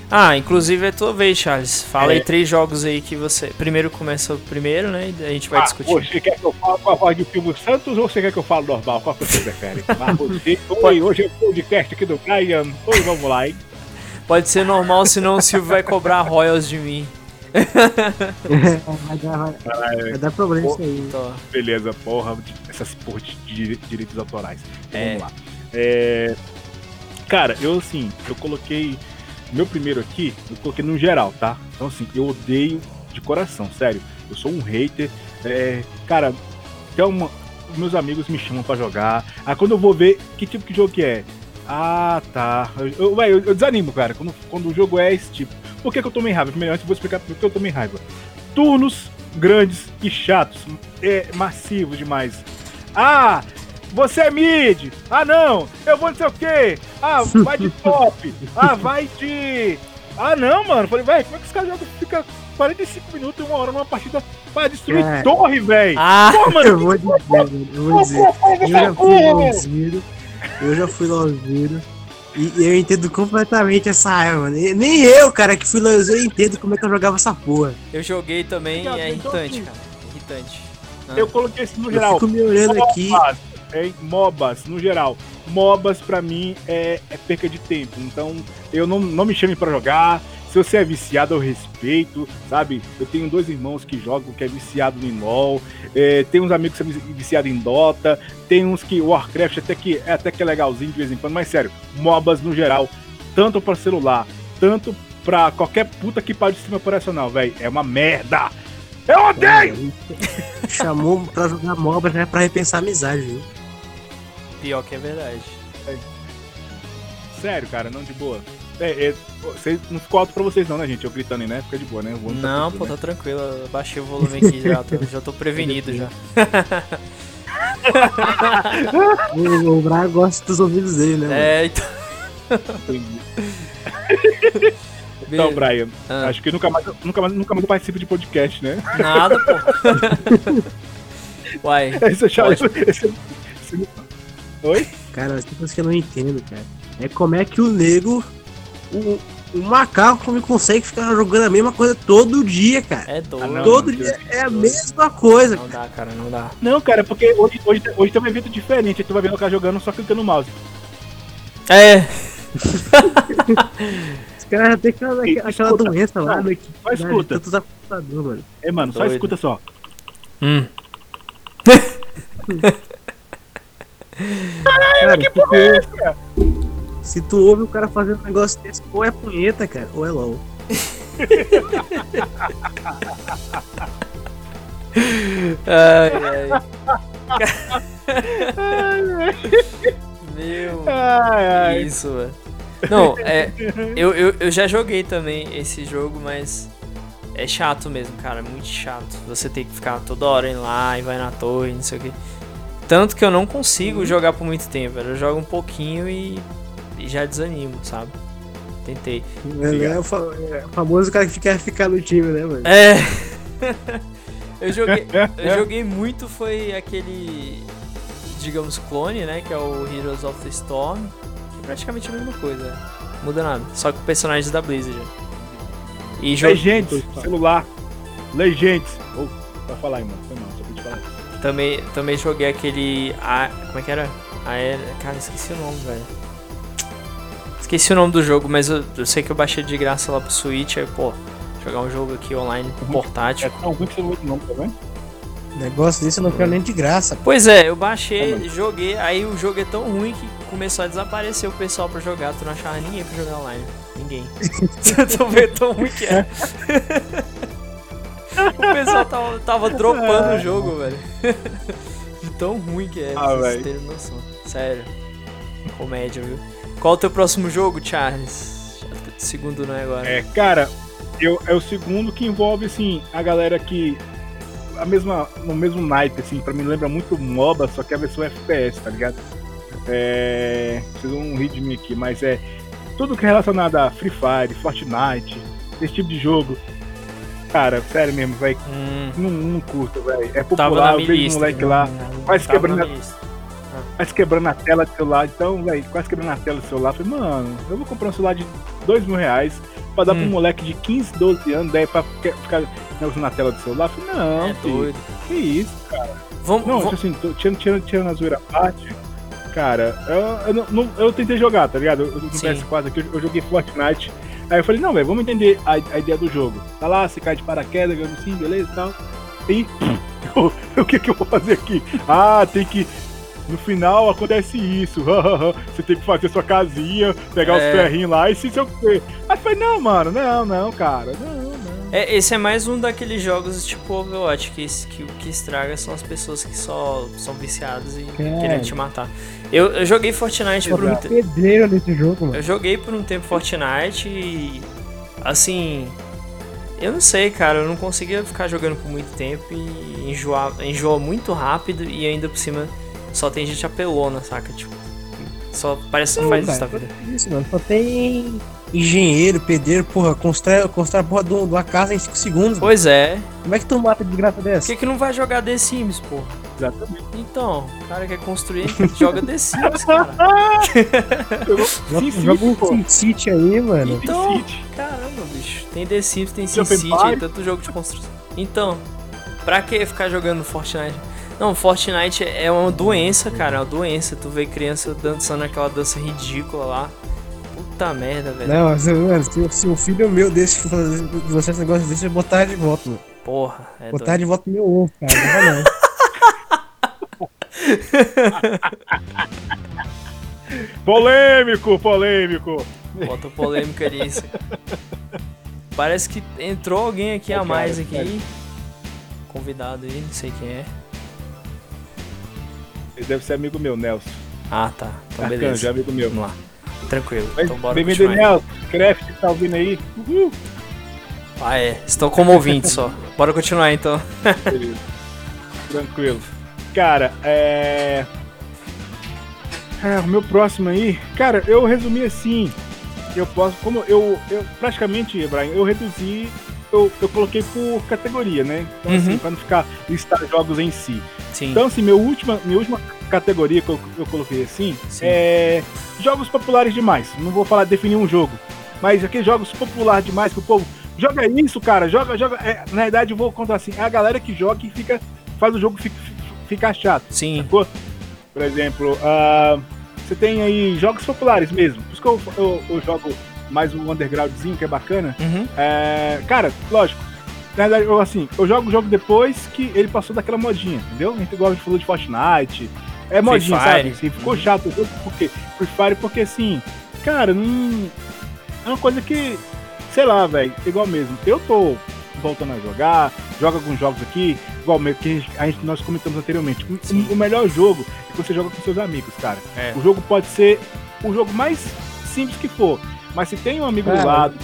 Ah, inclusive é tua vez, Charles. Fala É. aí três jogos aí que você. Primeiro começa o primeiro, né? E a gente vai Ah, discutir. Você quer que eu fale com a voz de Silvio Santos ou você quer que eu fale normal? Qual que você prefere? *laughs* Ah, você- Oi, hoje é o podcast aqui do Brian. Oi, vamos lá, hein? Pode ser normal, senão o Silvio vai cobrar royals de mim. vai, dar, vai, é. vai dar problema isso aí. Tô. Beleza, porra, essas porra de dire- direitos autorais. Então, É. Vamos lá. É, Cara, eu assim, eu coloquei. Meu primeiro aqui, eu coloquei no geral, tá? Então assim, eu odeio de coração, sério. Eu sou um hater. É, cara, tem uma. Meus amigos me chamam pra jogar. Aí quando eu vou ver que tipo de jogo que é. Ah, tá. Eu, eu, eu- eu desanimo, cara, quando, quando o jogo é esse tipo. Por que, que eu tomei raiva? Primeiro, antes eu vou explicar por que eu tomei raiva. Turnos grandes e chatos, é, massivos demais. Ah, você é mid. Ah, não, eu vou não sei o quê. Ah, vai de top. *laughs* ah, vai de. Ah, não, mano. Falei, velho, como é que os caras jogam? Fica 45 minutos e uma hora numa partida pra destruir É. torre, velho. Ah! Pô, mano, *laughs* Eu vou dizer, eu vou dizer. Eu já fui. Eu já fui LOLzeiro. E e eu entendo completamente essa. E Nem eu, cara, que fui LOLzeiro, eu entendo como é que eu jogava essa porra. Eu joguei também e é irritante, assim, cara. Irritante. Ah. Eu coloquei isso no Eu geral. fico me olhando aqui. MOBAs, hein? MOBAs, no geral. MOBAs, pra mim, é, é perca de tempo. Então, eu não, não me chame pra jogar. Se você é viciado, eu respeito, sabe? Eu tenho dois irmãos que jogam, que é viciado em LoL. É, tem uns amigos que são viciados em Dota. Tem uns que Warcraft até que, é até que é legalzinho de vez em quando. Mas, sério, MOBAs no geral. Tanto pra celular, tanto pra qualquer puta que pare de sistema operacional, velho. É uma merda! Eu odeio! Chamou pra jogar MOBA já é pra repensar a amizade, viu? Pior que é verdade. Sério, cara, não de boa. É, é, vocês- não ficou alto pra vocês não, né, gente? Eu gritando aí, né? Fica de boa, né? Tá Não, tudo, pô, né? tá tranquilo. Eu baixei o volume aqui já. Tô, *laughs* já tô prevenido já. O, o Braga gosta dos ouvidos dele, né? mano? É, então. Entendi. Então. Brian, Ah, acho que nunca mais, nunca mais, nunca mais eu participo de podcast, né? Nada, pô. *laughs* Uai. Esse é. Esse, esse... Oi? Cara, tem coisa que eu não entendo, cara. É como é que o nego, o, o macaco, como consegue ficar jogando a mesma coisa todo dia, cara. É doido. Ah, não. todo não, dia é a mesma coisa. Não dá, cara, não dá. Não, cara, é porque hoje, hoje, hoje tem um evento diferente. Tu vai vendo o cara jogando só clicando no mouse. É, Os caras já tem aquela, E- aquela escuta, doença lá, né? Só escuta. Tantos computador, mano. É, mano, só Doido. escuta só. hum. *laughs* Cara, que porra é tu- Se tu ouve o cara fazendo um negócio desse, ou é punheta, cara, ou é LOL. *laughs* Ai, ai. Meu. Ai, ai. Isso, mano. Não, é. Eu, eu, eu já joguei também esse jogo, mas. É chato mesmo, cara. Muito chato. Você tem que ficar toda hora indo lá e vai na torre, não sei o que. Tanto que eu não consigo jogar por muito tempo, velho. Eu jogo um pouquinho e, e já desanimo, sabe? Tentei. É, é o fa- é o famoso cara que quer ficar no time, né, mano? É. *laughs* eu joguei. Eu joguei muito foi aquele. Digamos, clone, né? Que é o Heroes of the Storm. Que é praticamente a mesma coisa. né? Muda nada. Só com personagens da Blizzard. E. Legends, celular. Legends. Oh, vai falar aí, mano. Foi mal, só pra te falar. Também, também joguei aquele. A, como é que era? Aer... Cara, esqueci o nome, velho. Esqueci o nome do jogo, mas eu, eu sei que eu baixei de graça lá pro Switch. Aí, pô, jogar um jogo aqui online portátil. É tão ruim que você não tá vendo? Negócio desse eu não quero nem de graça. pô. Pois é, eu baixei, É, joguei, aí o jogo é tão ruim que começou a desaparecer o pessoal pra jogar, tu não achava ninguém pra jogar online. Ninguém. *laughs* tu vê tão ruim que é. *laughs* o pessoal tava, tava dropando o jogo, velho. *laughs* De tão ruim que é, Ah, vocês velho. terem noção. Sério. Comédia, viu? Qual o teu próximo jogo, Charles? Segundo não é agora. É, cara, eu, é o segundo que envolve, assim, a galera que. A mesma, no mesmo naipe, assim, pra mim lembra muito MOBA, só que a versão FPS, tá ligado? É. Vocês vão rir de mim aqui, mas é. Tudo que é relacionado a Free Fire, Fortnite, esse tipo de jogo. Cara, sério mesmo, velho. Hum, Não, não curto, velho. É popular, eu vejo um moleque lá, quase Tava quebrando, quase quebrando a tela do celular. Então, velho, quase quebrando a tela do celular. Falei, mano, eu vou comprar um celular de 2 mil reais pra dar pra Hum. um moleque de 15, 12 anos, daí pra que- ficar negociando na tela do celular. Falei, não, É filho, doido. que isso? Vamos, Não, vamos- tipo assim, tô, tirando, tirando, tirando a zoeira à parte, cara, eu, eu, não- não- eu tentei jogar, tá ligado? Eu, no Sim. PS4 aqui, eu, eu joguei Fortnite. Aí eu falei, não, velho, vamos entender a, a ideia do jogo. Tá lá, você cai de paraquedas, ganhando assim, beleza e tal. E *laughs* o que que eu vou fazer aqui? Ah, tem que. No final acontece isso. *laughs* você tem que fazer sua casinha, pegar os É. ferrinhos lá e se seu. Aí eu falei, não, mano, não, não, cara, não, não. É, esse é mais um daqueles jogos tipo Overwatch, que, que o que estraga são as pessoas que só são viciadas e É. querem te matar. Eu, eu joguei Fortnite por um tempo. nesse jogo, mano. Eu joguei por um tempo Fortnite e. Assim. Eu não sei, cara, eu não conseguia ficar jogando por muito tempo e enjoar, enjoa muito rápido e ainda por cima só tem gente apelona, saca? Tipo. Só parece que não faz isso da cara, vida. Isso, mano. Só tem engenheiro, pedreiro, porra, constrói, constrói a porra de uma casa em 5 segundos. mano. Pois é. Como é que tu mata de graça Por dessa? que, que não vai jogar The Sims, porra? Exatamente. Então, o cara quer construir, joga The Sims, cara. *laughs* *laughs* Joga um pô. Sim City aí, mano. Então, caramba, bicho. Tem The Sims, tem SimCity, Empires. tanto jogo de construção. Então, Pra que ficar jogando Fortnite? Não, Fortnite é uma doença, cara. É uma doença. Tu vê criança dançando aquela dança ridícula lá. Puta merda, velho. Não, mas, mano, se, se o filho meu desse fazer esse negócio desse, eu botar de volta, mano. Porra, é botar doido. de volta no meu ovo, cara. Não vai não. *laughs* Polêmico, polêmico. Bota polêmica nisso. Parece que entrou alguém aqui a Ô, mais cara, aqui. sério. Convidado aí, não sei quem é. Ele deve ser amigo meu, Nelson. Ah, tá. Então Arcanjo, beleza. é amigo meu. Vamos lá. Tranquilo. Mas, Então bora Bem-vindo. Nelson. Craft tá ouvindo aí. Uhul. Ah, é. Estou como ouvinte só. Bora continuar então. Tranquilo. Cara, é. É, o meu próximo aí. Cara, eu resumi assim. Eu posso. Como eu. eu praticamente, Brian, eu reduzi. Eu, eu coloquei por categoria, né? Então, Uhum. assim, pra não ficar listar jogos em si. Sim. Então, assim, meu última, minha última categoria que eu, eu coloquei assim Sim. é jogos populares demais. Não vou falar definir um jogo, mas aqueles jogos populares demais que o povo joga isso, cara, joga, joga. É, na verdade, eu vou contar assim: é a galera que joga e fica, faz o jogo fi- fi- ficar chato. Sim. Sacou? Por exemplo, ah, você tem aí jogos populares mesmo. Por isso que eu, eu, eu jogo mais um undergroundzinho que é bacana. Uhum. É, cara, lógico. Na verdade, eu, assim, eu jogo o jogo depois que ele passou daquela modinha, entendeu? A gente igual a gente falou de Fortnite. É modinha, Fire. sabe? Assim, ficou chato o jogo porque Free Fire, porque assim, cara, não. É uma coisa que, sei lá, velho, igual mesmo. Eu tô voltando a jogar, jogo alguns jogos aqui, igual mesmo que a gente, nós comentamos anteriormente. O-. O, melhor jogo é que você joga com seus amigos, cara. É. O jogo pode ser o jogo mais simples que for, mas se tem um amigo do Cara. lado,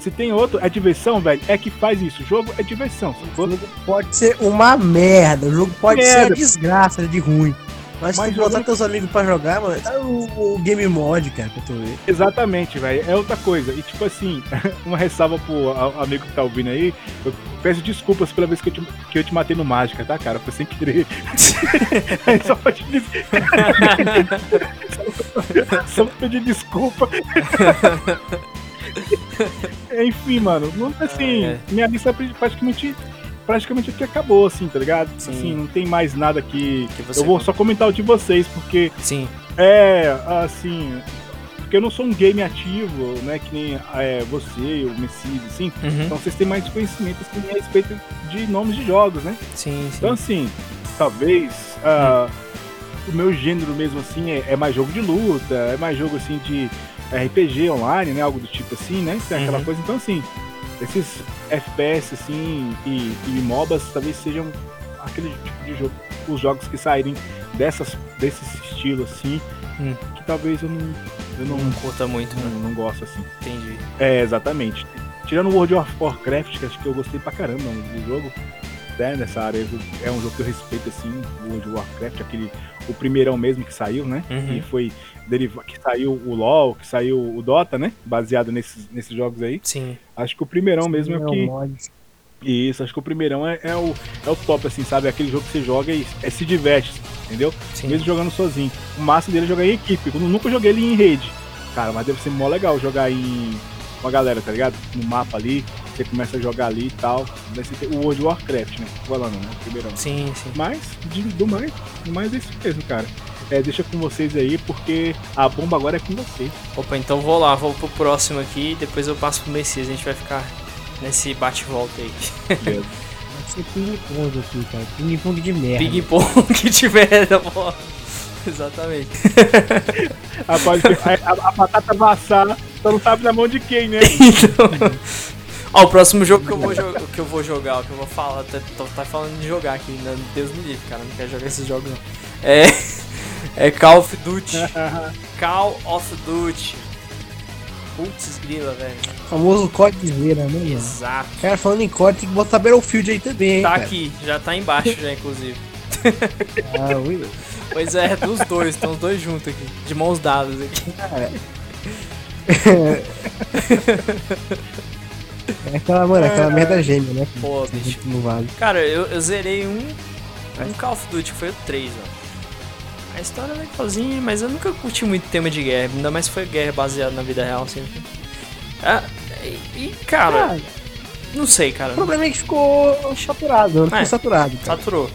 se tem outro, é diversão, velho, é que faz isso. O jogo é diversão, O jogo pode ser uma merda, o jogo pode ser Merda. a desgraça de ruim. Mas, se Mas tu botar teus amigos pra jogar, mano, tá o, o game mod, cara, pra tu ver. Exatamente, velho. É outra coisa. E tipo assim, *laughs* uma ressalva pro a- amigo que tá ouvindo aí. Eu peço desculpas pela vez que eu te, que eu te matei no Mágica, tá, cara? Foi sem querer. *laughs* Só pra te dizer. *laughs* Só pra pedir desculpa. *laughs* Enfim, mano. Não, assim, É. minha lista praticamente. Praticamente aqui acabou, assim, tá ligado? Sim. Assim, não tem mais nada que. Que Eu vou só comentar o de vocês, porque Sim. é, assim. Porque eu não sou um game ativo, né? Que nem é, você, o Messias, assim. Uhum. Então vocês têm mais conhecimentos que a respeito de nomes de jogos, né? Sim, sim. Então, assim, talvez ah, o meu gênero mesmo, assim, é, é mais jogo de luta, é mais jogo, assim, de RPG online, né? Algo do tipo assim, né? Tem aquela Uhum. coisa. Então, assim, esses FPS, assim, e, e MOBAs talvez sejam aquele tipo de jogo, os jogos que saírem dessas, desse estilo, assim, Hum. que talvez eu não, eu não, não curta muito, não, né? não gosto, assim. Entendi. É, exatamente. Tirando o World of Warcraft, que acho que eu gostei pra caramba do jogo, né, nessa área, é um jogo que eu respeito, assim, o World of Warcraft, aquele, o primeirão mesmo que saiu, né, Uhum. que foi, deriva, que saiu o LoL, que saiu o Dota, né, baseado nesses, nesses jogos aí, Sim. acho que o primeirão mesmo é o que, mod. isso, acho que o primeirão é, é o, é o top, assim, sabe, é aquele jogo que você joga e é, se diverte, entendeu? Sim. mesmo jogando sozinho. O máximo dele é jogar em equipe. Eu nunca joguei ele em rede. Cara, mas deve ser mó legal jogar em com a galera, tá ligado? No mapa ali, você começa a jogar ali e tal. Deve ser o World of Warcraft, né? Falando, né? Primeirão. Sim, sim. Mas, de- do mais, do mais é isso mesmo, cara. É, deixa com vocês aí, porque a bomba agora é com vocês. Opa, então vou lá, vou pro próximo aqui, depois eu passo pro Messias, a gente vai ficar nesse bate-volta aí. *laughs* Vai ser ping-pong aqui, cara. Ping-pong de merda. Ping pong que *laughs* tiver da bola. Exatamente. Rapaz, *laughs* a, a, a batata vassar, só não sabe na mão de quem, né? Então. Ó, o próximo jogo que eu vou, que eu vou jogar, o que eu vou falar, tá, tá falando de jogar aqui, né? Deus me livre, cara, não quero jogar esses jogos não. É. *laughs* É Call of Duty. *laughs* Call of Duty. Putz, grila, velho. O famoso códigoeira, né, mano? Exato. Cara, falando em código, tem que botar Battlefield aí também, hein, Tá cara. aqui, já tá embaixo já, inclusive. Ah, ui. *laughs* Pois é, dos dois, estão os dois juntos aqui, de mãos dadas aqui. É aquela, mano, aquela merda gêmea, né? Pô, bicho. Não vale. Cara, eu, eu zerei um, um Call of Duty, que foi o 3, ó. A história é legalzinha, mas eu nunca curti muito tema de guerra, ainda mais foi guerra baseada na vida real, assim. Ah, e, cara, Não sei, cara. O problema é que ficou saturado, não ficou É. saturado, cara. Saturou.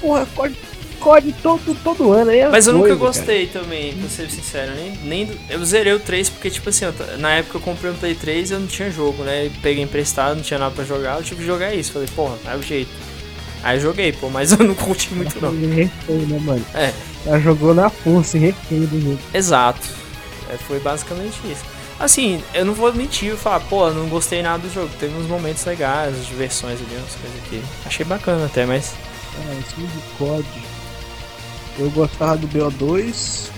Porra, COD, COD todo, todo ano aí é Mas eu nunca doido, cara. gostei também, pra ser sincero. Nem, nem eu zerei o 3 porque, tipo assim, eu na época eu comprei um Play 3 e eu não tinha jogo, né? Peguei emprestado, não tinha nada pra jogar. Eu tive que jogar isso. Falei, porra, é o jeito. Aí eu joguei, pô, mas *laughs* eu não curti muito não. Refém, né, mano? É. Ela jogou na força refém do jogo. Exato. É, foi basicamente isso. Assim, eu não vou mentir e falar, pô, não gostei nada do jogo. Teve uns momentos legais, as diversões ali, umas coisas aqui. Achei bacana até, mas. Ah, esse de COD. Eu gostava do BO2.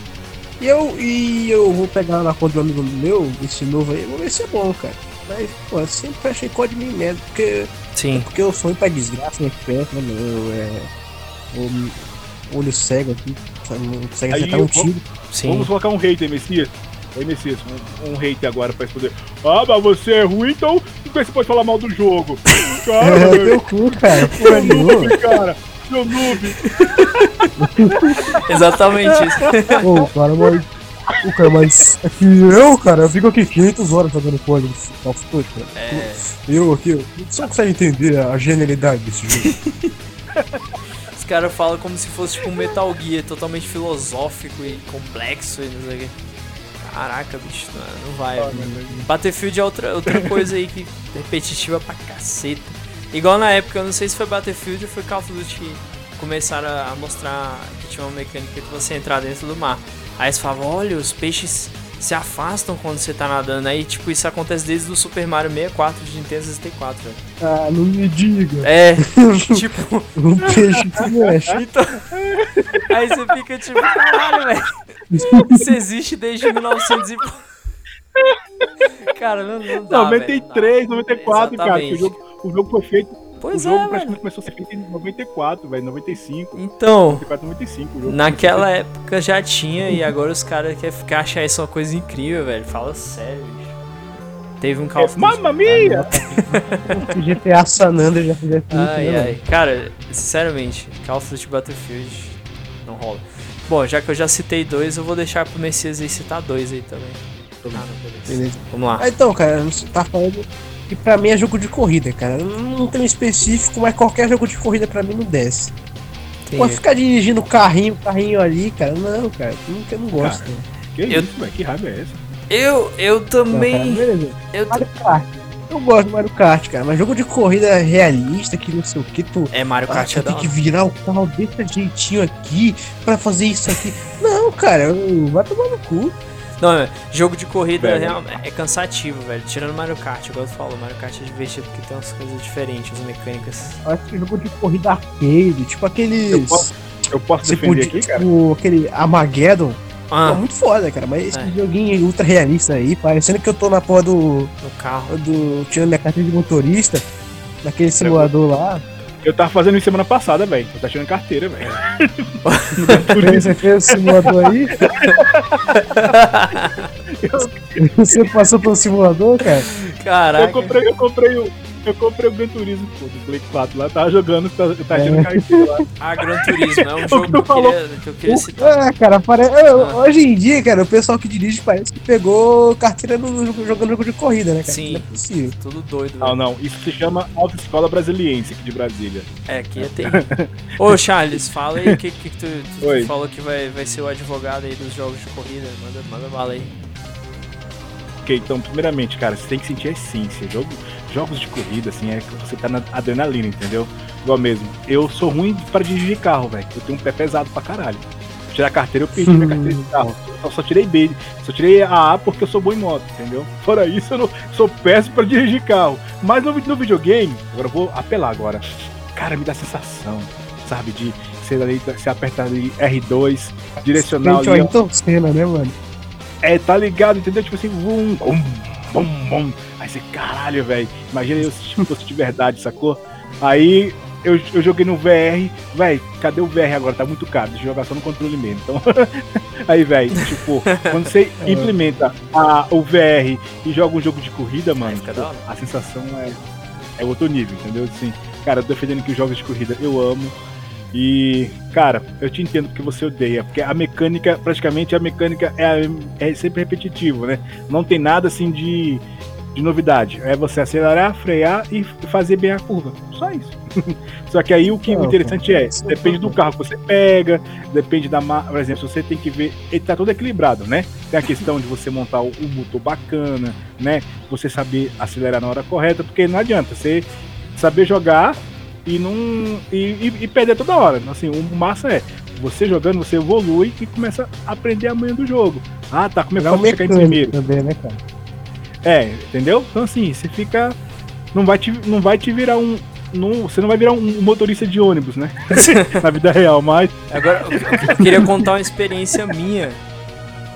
E eu, e eu vou pegar na conta do amigo meu, esse novo aí, vou ver se é bom, cara. Mas, pô, eu sempre achei COD meio merda, porque, Sim. porque eu sou pra desgraça, né, perto, né, meu, é... O olho cego aqui, não consegue acertar um tiro. Sim. Vamos colocar um hater, Messias. Aí, Messias, um, um hater agora pra responder. Ah, mas você é ruim, então como é que você pode falar mal do jogo? *laughs* Cara, É, teu cu, cara, nenhuma. noob, cara. Seu noob. *laughs* Exatamente isso. Ô, cara, mas. Ô, cara, mas. É que eu, cara, eu fico aqui 500 horas jogando COD nesse Call of Duty, cara. É, Eu aqui, eu- não consegue entender a genialidade desse jogo. *laughs* os caras falam como se fosse tipo um Metal Gear totalmente filosófico e complexo e não sei o que. Caraca, bicho, não, não vai. Battlefield é outra, outra coisa aí que é repetitiva pra caceta. Igual na época, eu não sei se foi Battlefield ou foi Call of Duty que começaram a mostrar que tinha uma mecânica de você entrar dentro do mar. Aí você falava, olha, os peixes se afastam quando você tá nadando. Aí, tipo, isso acontece desde o Super Mario 64 de Nintendo 64, velho. Ah, não me diga. É, *laughs* tipo, Um peixe se mexe. então. Aí você fica tipo, caralho, velho. Isso existe desde 1900 e. Cara, não, não dá. 93, velho, não dá. 94, cara. que O Exatamente. jogo, o jogo foi feito. Pois o jogo é, velho. praticamente começou a ser feito em 94, velho. 95. Então, 94, 95. O jogo naquela época já tinha e agora os caras querem ficar achar isso uma coisa incrível, velho. Fala sério, bicho. Teve um Call of Duty. Mamma mia! Se *laughs* *laughs* GTA San Andreas já fizesse isso, Ai, né, ai. Cara, sinceramente, Call of Duty Battlefield não rola. Bom, já que eu já citei dois, eu vou deixar pro Messias aí citar dois aí também. Ah, não, beleza. Vamos lá. Ah, então, cara, você tá falando que pra mim é jogo de corrida, cara. Não tem um específico, mas qualquer jogo de corrida pra mim não desce. Pô, Entendi. ficar dirigindo carrinho, carrinho ali, cara, não, cara, nunca eu não gosto. né? Que Eu- isso, velho? Que raiva é essa? Eu, eu Não, cara, também. Eu Mario Kart. Eu gosto do Mario Kart, cara, mas jogo de corrida realista, que não sei o que, tu. É, Mario Ah, Kart é tem que virar o carro desse jeitinho aqui pra fazer isso aqui. Não, cara, eu- vai tomar no cu. Não, é, jogo de corrida real- é cansativo, velho. Tirando Mario Kart, igual eu falo, Mario Kart é divertido porque tem umas coisas diferentes, as mecânicas. Eu acho que jogo de corrida arcade, tipo aqueles. Eu posso- Eu posso Você defender podia, aqui, cara? tipo, aquele Armageddon. Ah, muito foda, cara. Mas esse É. joguinho ultra realista aí, parecendo que eu tô na porra do. no carro. do tirando minha carteira de motorista, naquele simulador lá. Eu tava fazendo isso semana passada, velho. Eu tava tirando carteira, velho. Você fez o simulador aí? *laughs* Você passou pelo simulador, cara? Eu Caraca. comprei, eu comprei o. Eu comprei o Gran Turismo, pô, do Play 4 lá, tava jogando, tava tirando É. carteira lá. *laughs* Ah, Gran Turismo é um *laughs* O jogo que que eu tu falou? queria, que eu queria citar. Ah, cara, pare... eu- Ah. hoje em dia, cara, o pessoal que dirige parece que pegou carteira no, jogando jogo de corrida, né, cara? Sim. Não é possível. Tudo doido, Não, velho. não, isso se chama Autoescola Brasiliense aqui de Brasília. É, aqui *laughs* é TI. Ô, Charles, fala aí o que, que, que tu, tu falou que vai, vai ser o advogado aí dos jogos de corrida. Manda, manda bala aí. Ok, então, primeiramente, cara, você tem que sentir a essência. Jogo, jogos de corrida, assim, é que você tá na adrenalina, entendeu? Igual mesmo. Eu sou ruim para dirigir carro, velho. Eu tenho um pé pesado pra caralho. Tirar a carteira, eu perdi minha carteira de carro. Eu só tirei B. Só tirei a A porque eu sou bom em moto, entendeu? Fora isso, eu não, sou péssimo pra dirigir carro. Mas no, no videogame, agora eu vou apelar agora. Cara, me dá sensação, sabe? De você, ali, você apertar ali R2, direcional Gente, ali, ó, então cena, né, mano? É, tá ligado, entendeu? Tipo assim, vum, bum, bum, bum. Aí você, caralho, velho. Imagina eu se fosse de verdade, sacou? Aí eu, eu joguei no VR, velho, cadê o VR agora? Tá muito caro, deixa eu jogar só no controle mesmo. Então, *laughs* aí, velho, tipo, quando você *laughs* implementa a, o VR e joga um jogo de corrida, mano, a sensação é, é outro nível, entendeu? Assim, cara, eu tô defendendo que os jogos de corrida eu amo. E, cara, eu te entendo porque você odeia, porque a mecânica, praticamente a mecânica é, é sempre repetitivo, né? Não tem nada assim de, de novidade. É você acelerar, frear e fazer bem a curva. Só isso. *laughs* Só que aí o que o interessante é, depende do carro que você pega, depende da. Por exemplo, você tem que ver. Ele tá todo equilibrado, né? Tem a questão de você montar o, o motor bacana, né? Você saber acelerar na hora correta, porque não adianta você saber jogar e não. E, e, e perder toda hora. Assim, o massa é você jogando, você evolui e começa a aprender a manha do jogo. Ah, tá, como é que eu ficar em primeiro? Também, né, cara? É, entendeu? Então assim, você fica. Não vai te, não vai te virar um. Não, você não vai virar um motorista de ônibus, né? *laughs* Na vida real, mas. Agora, eu queria contar uma experiência minha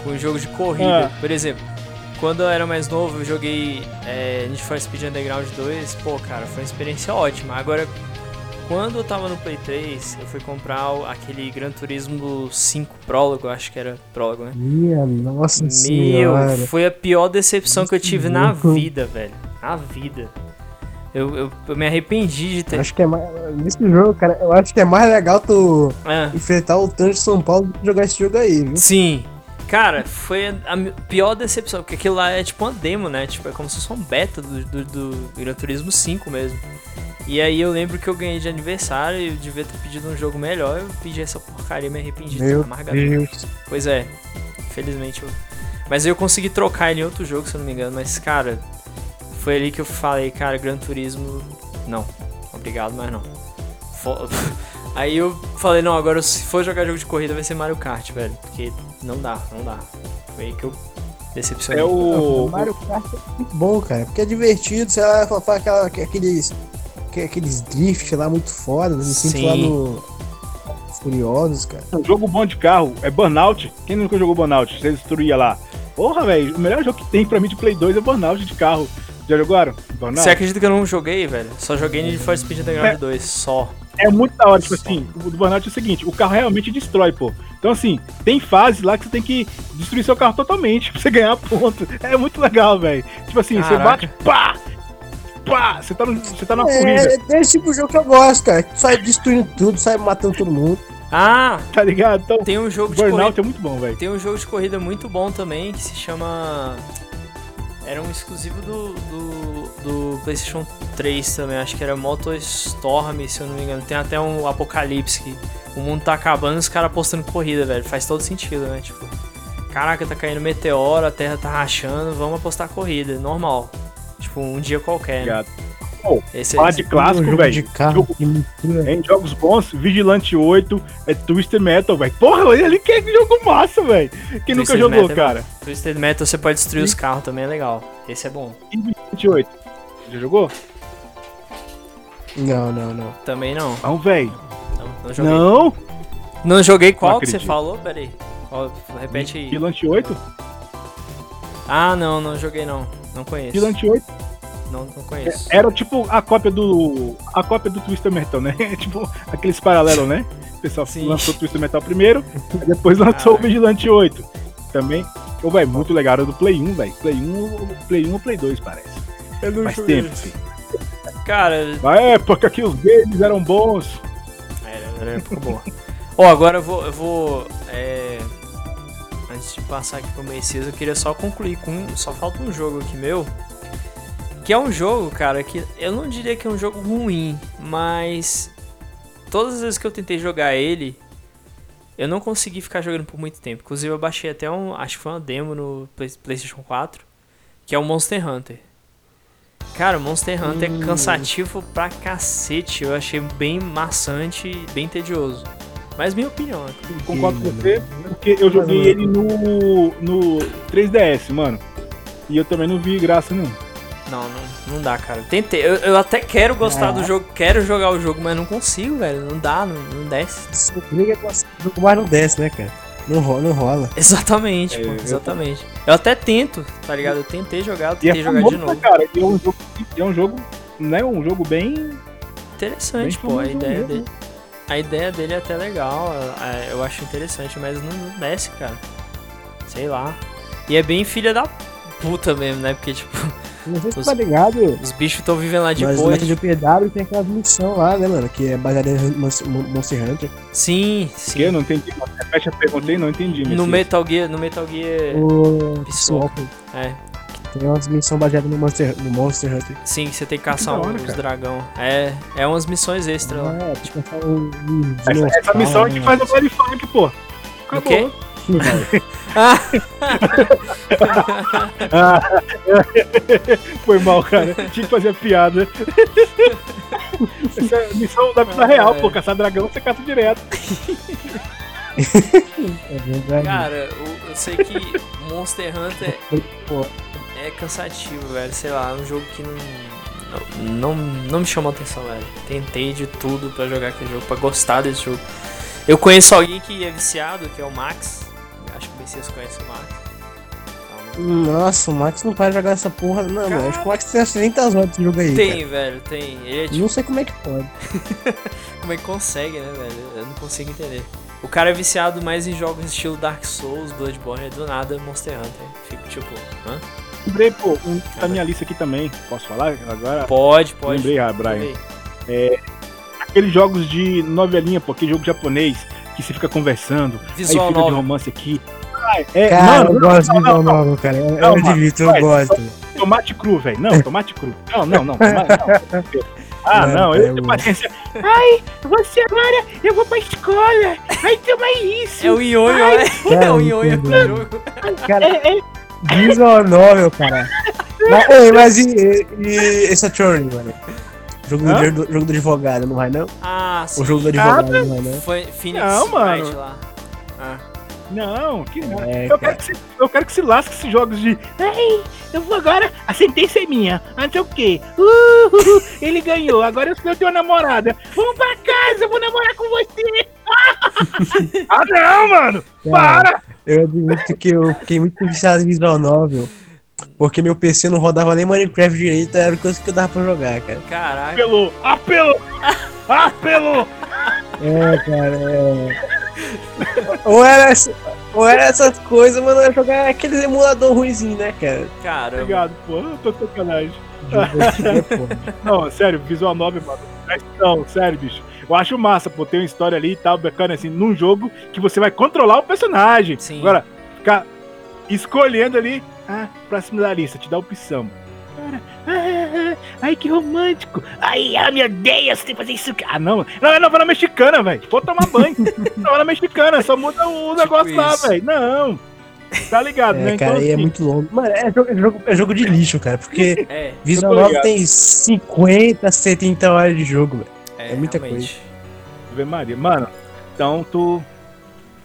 com o jogo de corrida. Ah. Por exemplo, quando eu era mais novo, eu joguei é, Need for Speed Underground 2. Pô, cara, foi uma experiência ótima. Agora, quando eu tava no Play 3, eu fui comprar aquele Gran Turismo 5 Prólogo, acho que era Prólogo, né? Minha nossa Meu, senhora. foi a pior decepção que eu tive na vida, velho. Na vida. Eu, eu, eu, me arrependi de ter. Acho que é mais. Nesse jogo, cara, eu acho que é mais legal tu é. enfrentar o Tanto de São Paulo do que jogar esse jogo aí, viu? Sim. Cara, foi a pior decepção, porque aquilo lá é tipo uma demo, né? Tipo, é como se fosse um beta do, do, do Gran Turismo 5 mesmo. E aí eu lembro que eu ganhei de aniversário e eu devia ter pedido um jogo melhor. Eu pedi essa porcaria e me arrependi. Meu Deus. Pois é, infelizmente eu... Mas eu consegui trocar ele em outro jogo, se eu não me engano. Mas, cara, foi ali que eu falei, cara, Gran Turismo, não. Obrigado, mas não. *laughs* Aí eu falei, não, agora se for jogar jogo de corrida vai ser Mario Kart, velho. Porque não dá, não dá. Foi aí que eu decepcionei. É o... o Mario Kart é muito bom, cara. Porque é divertido, você vai falar aquela, aqueles aqueles drift lá muito foda, me sinto lá no Furiosos, cara. Um jogo bom de carro é Burnout. Quem nunca jogou Burnout? Você destruía lá. Porra, velho, o melhor jogo que tem pra mim de Play 2 é Burnout de carro. Já jogaram? Burnout? Você acredita que eu não joguei, velho? Só joguei Need for Speed Underground é. 2, só. É muito da hora, tipo assim, o do Burnout é o seguinte, o carro realmente destrói, pô. Então, assim, tem fase lá que você tem que destruir seu carro totalmente *laughs* pra você ganhar ponto. É muito legal, velho. Tipo assim, Caraca. você bate, pá! Pá, você tá, no, você tá na é, corrida. É esse tipo de jogo que eu gosto, cara. Sai destruindo tudo, sai matando todo mundo. Ah, tá ligado? Então, tem um jogo de corrida. é muito bom, velho. Tem um jogo de corrida muito bom também que se chama. Era um exclusivo do, do, do PlayStation 3 também, acho que era Moto Storm, se eu não me engano. Tem até um Apocalipse que o mundo tá acabando e os caras postando corrida, velho. Faz todo sentido, né? Tipo, caraca, tá caindo meteoro, a terra tá rachando, vamos apostar corrida, normal. Tipo, um dia qualquer. Né? Oh, Esse falar é de clássico, velho. De carro, jogo, em jogos bons, Vigilante 8, é Twister Metal, velho. Porra, olha ali que jogo massa, velho. Quem Twisted nunca jogou, Metal, é cara? Twisted Metal você pode destruir Sim. os carros também, é legal. Esse é bom. E Vigilante 8? Já jogou? Não, não, não. Também não. Não, velho. Não, não joguei. Não? Não joguei qual não que você falou? Pera aí. Repete aí. Vigilante 8? Ah, não, não joguei não. Não conheço. Vigilante 8. Não, não conheço. Era tipo a cópia do. A cópia do Twister Metal, né? *laughs* tipo aqueles paralelos, né? O pessoal Sim. lançou o Twister Metal primeiro, depois lançou ah, o Vigilante 8. Também. Ô, velho, muito legal. Era do Play 1, velho. Play 1, Play 1 ou Play 2, parece. Eu não Faz tempo, sim. Cara. Na época que os games eram bons. Era, era época boa. Ó, oh, agora eu vou. Eu vou é antes de passar aqui pro Messias, eu queria só concluir com. Só falta um jogo aqui meu. Que é um jogo, cara, que eu não diria que é um jogo ruim, mas todas as vezes que eu tentei jogar ele, eu não consegui ficar jogando por muito tempo. Inclusive eu baixei até um, acho que foi uma demo no PlayStation 4, que é o Monster Hunter. Cara, Monster Hunter hum. é cansativo pra cacete. Eu achei bem maçante e bem tedioso. Mas minha opinião, né? Concordo com você, porque eu joguei ele no, no 3DS, mano. E eu também não vi graça não. Não, não, não dá, cara. Tentei. Eu, eu até quero gostar é. do jogo, quero jogar o jogo, mas não consigo, velho. Não dá, não, não desce. O jogo mais não desce, né, cara? Não rola, não rola. Exatamente, é, pô, exatamente. Eu... eu... até tento, tá ligado? Eu tentei jogar, eu tentei é jogar de novo. Cara, é um jogo, é um jogo, né, um jogo bem interessante, bem pô, a ideia dele. A ideia dele é até legal, é, eu acho interessante, mas não desce, cara. Sei lá. E é bem filha da puta mesmo, né? Porque, tipo. *laughs* Não sei se os, tá ligado. Os bichos estão vivendo lá de mas boa. Mas no PW tem aquela missão lá, né, mano? Que é baseada em Monster Hunter. Sim, sim. Que eu não entendi. Repete a pergunta aí, não entendi. No Metal Gear. No Metal Gear. O. Psycho. É. Tem umas missões baseadas no Monster, no Monster Hunter. Sim, você tem que caçar Que hora, os cara. dragão. É, é umas missões extras lá. É, tipo, só um, um Essa, essa missão a gente né? faz no Play Funk, pô. O quê? Ah, *laughs* Foi mal, cara. Tinha que fazer a piada. Essa é a missão da vida real, pô. Caçar dragão, você caça direto. *laughs* É verdade. Cara, o- eu sei que Monster Hunter Pô, é cansativo, velho. Sei lá, é um jogo que não, não, não, me chamou atenção, velho. Tentei de tudo pra jogar aquele jogo, pra gostar desse jogo. Eu conheço alguém que é viciado, que é o Max. Acho que vocês conhecem o Max. Nossa, o Max não para jogar essa porra, não, Cara. mano. Acho que o Max tem umas 300 horas desse jogo aí. Tem, velho, tem. É cara. tipo, Não sei como é que pode. *laughs* como é que consegue, né, velho? Eu não consigo entender. O cara é viciado mais em jogos estilo Dark Souls, Bloodborne, do nada Monster Hunter. Fico tipo, hã? Lembrei, pô, um da minha lista aqui também. Posso falar agora? Pode, pode. Lembrei, ah, Brian. Lembrei. Aqueles jogos de novelinha, pô, aquele jogo japonês que você fica conversando, Visual aí fica de novel. romance aqui. Ah, é, Cara, mano, eu gosto de não, visual não, novel, cara. Eu, Não, eu admito, eu vai, gosto. Tomate cru, velho. Não, tomate cru. Não, não, não. Tomate, não. *laughs* Ah, Não, não, eu eu- tenho paciência. Ai, você agora, eu vou pra escola. Ai, toma isso. É o Ai, né? É o jogo. Cara, É, é, novel, cara. Mas, ei, mas e, e, e esse Attorney, mano? Jogo do, jogo do advogado, não vai não? Ah, sim. O jogo do advogado, não vai não? Foi Phoenix Não, mano. Wright lá. Ah. Não, que nada. É, Eu quero, que se, eu quero que se lasque esses jogos de. Ai, eu vou agora. A sentença é minha. Ah, Não sei o quê. Uh, ele ganhou. Agora eu sou teu namorada. Vamos pra casa, eu vou namorar com você. *laughs* ah, não, mano. Cara, Para. Eu admito que eu fiquei muito viciado em visual novel. Porque meu PC não rodava nem Minecraft direito, era coisa que eu dava pra jogar, cara. Caraca. Apelou, apelou. Apelou. É, cara, é. Ou era, essa- ou era essas coisas, mas não ia jogar aqueles emulador ruimzinho, né, cara? Caramba. Obrigado, pô. Eu tô de sacanagem. Pô. Não, sério, visual novel, mano. Não, sério, bicho. Eu acho massa, pô, ter uma história ali e tal, bacana, assim, num jogo que você vai controlar o personagem. Sim. Agora, ficar escolhendo ali, ah, próximo da lista, te dá opção. Cara, ah, ai, que romântico. Ai, ah, meu Deus, você tem que fazer isso. Ah, não, não, é novela mexicana, velho. Vou tomar banho. *laughs* novela mexicana, só muda o negócio lá, isso. velho. Não. Tá ligado, né? É, cara, aí é assim, muito longo. Mano, é jogo, é jogo, é jogo de lixo, cara, porque *laughs* É, visual tô novel ligado. tem 50, 70 horas de jogo, velho. É, É muita realmente. Ave Maria. Mano, então tu.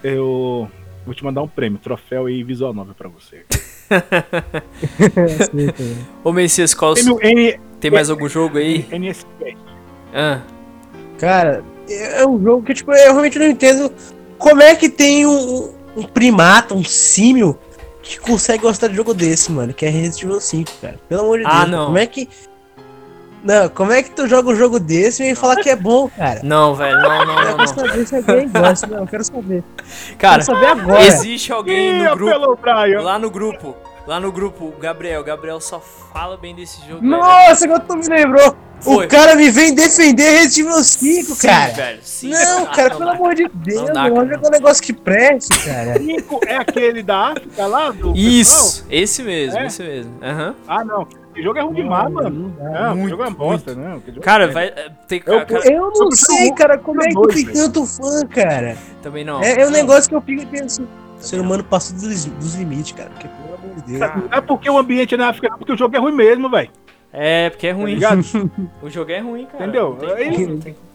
Eu vou te mandar um prêmio, troféu e visual novel pra você. *laughs* Ô, Messias, qual Prêmio N tem mais algum jogo aí? NSP. Ah, Cara, é um jogo que, tipo, eu realmente não entendo como é que tem um, um primata, um símio, que consegue gostar de jogo desse, mano, que é Resident Evil 5, cara. Pelo amor de Ah, Deus. não. Como é que. Não, como é que tu joga um jogo desse e vem falar que é bom, cara? não, velho, não, não, Eu não, quero não. saber se alguém gosta, não, eu quero saber. Cara, quero saber agora. existe alguém no grupo, lá no grupo, lá no grupo, o Gabriel, o Gabriel só fala bem desse jogo. velho. Nossa, agora tu me lembrou! Foi. O cara me vem defender Resident Evil 5, Sim, cara! velho, sim. Não, Ah, cara, não pelo dá. amor de Deus, Não dá, mano, cara. joga um negócio que preste, cara. Cinco é aquele da África lá? Do Isso, esse mesmo, É? esse mesmo. Aham. pessoal? Ah, não. Esse jogo é ruim demais, mano. Não esse Muito, jogo é bosta, não. Jogo Cara, é- vai. é, Tem, Eu- cara, Eu não sei, cara, como é que dois, tem tanto fã, cara. também não. É, é um negócio que eu fico pensando. O ser humano passou dos, dos limites, cara. Porque, pelo amor de Deus. Não é porque o ambiente é na África, não, porque o jogo é ruim mesmo, velho. É, porque é Tá ruim. ligado? *laughs* O jogo é ruim, cara. Entendeu? Não tem Aí- como, não tem como.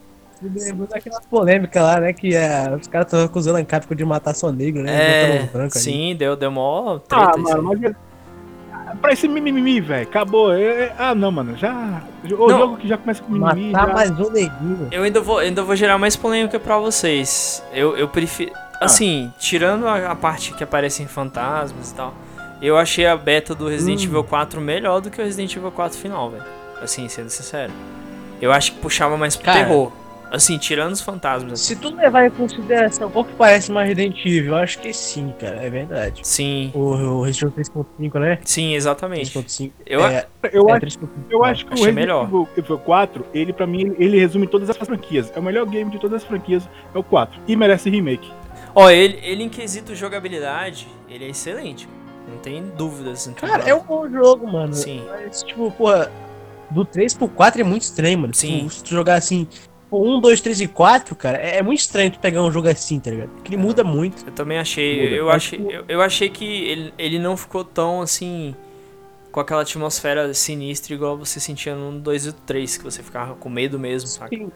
Me lembrou daquela polêmica lá, né? Que é, os caras estão acusando a Capcom de matar só negro, né? É, branco sim, deu, deu mó treta. Ah, mano, aí. mas. Pra esse mimimi, velho, acabou. É- é- Ah, não, mano, já. O Não. jogo que já começa com mimimi. Matar já- mais um neguinho. Eu ainda vou, ainda vou gerar mais polêmica pra vocês. Eu, eu prefiro. Ah. Assim, tirando a, a parte que aparecem fantasmas e tal, eu achei a beta do Resident Hum. Evil 4 melhor do que o Resident Evil 4 final, velho. Assim, sendo sincero. Eu acho que puxava mais pro Cara. terror. Assim, tirando os fantasmas. Se tu levar em consideração qual que parece mais Resident Evil, eu acho que sim, cara. É verdade. Sim, O, o Resident Evil 3.5, né? sim, exatamente. 3.5. Eu, é, Eu é, acho. 3.5. Eu acho que o Resident melhor. Evil Evil 4, ele pra mim, ele, resume todas as franquias. É o melhor game de todas as franquias, é o 4. E merece remake. Ó, ele, ele em quesito jogabilidade, ele é excelente. Não tem dúvidas. Então, Cara, é um bom jogo, mano. Sim. Mas, tipo, porra, do 3 pro 4 é muito estranho, mano. Sim. Se tu jogar assim, 1, 2, 3 e 4, cara, é, é muito estranho tu pegar um jogo assim, tá ligado? Porque ele muda muito. Eu também achei. Muda. Eu achei, tipo- eu, eu achei que ele, ele não ficou tão assim. Com aquela atmosfera sinistra igual você sentia no 2 e 3, que você ficava com medo mesmo, saca? Sim.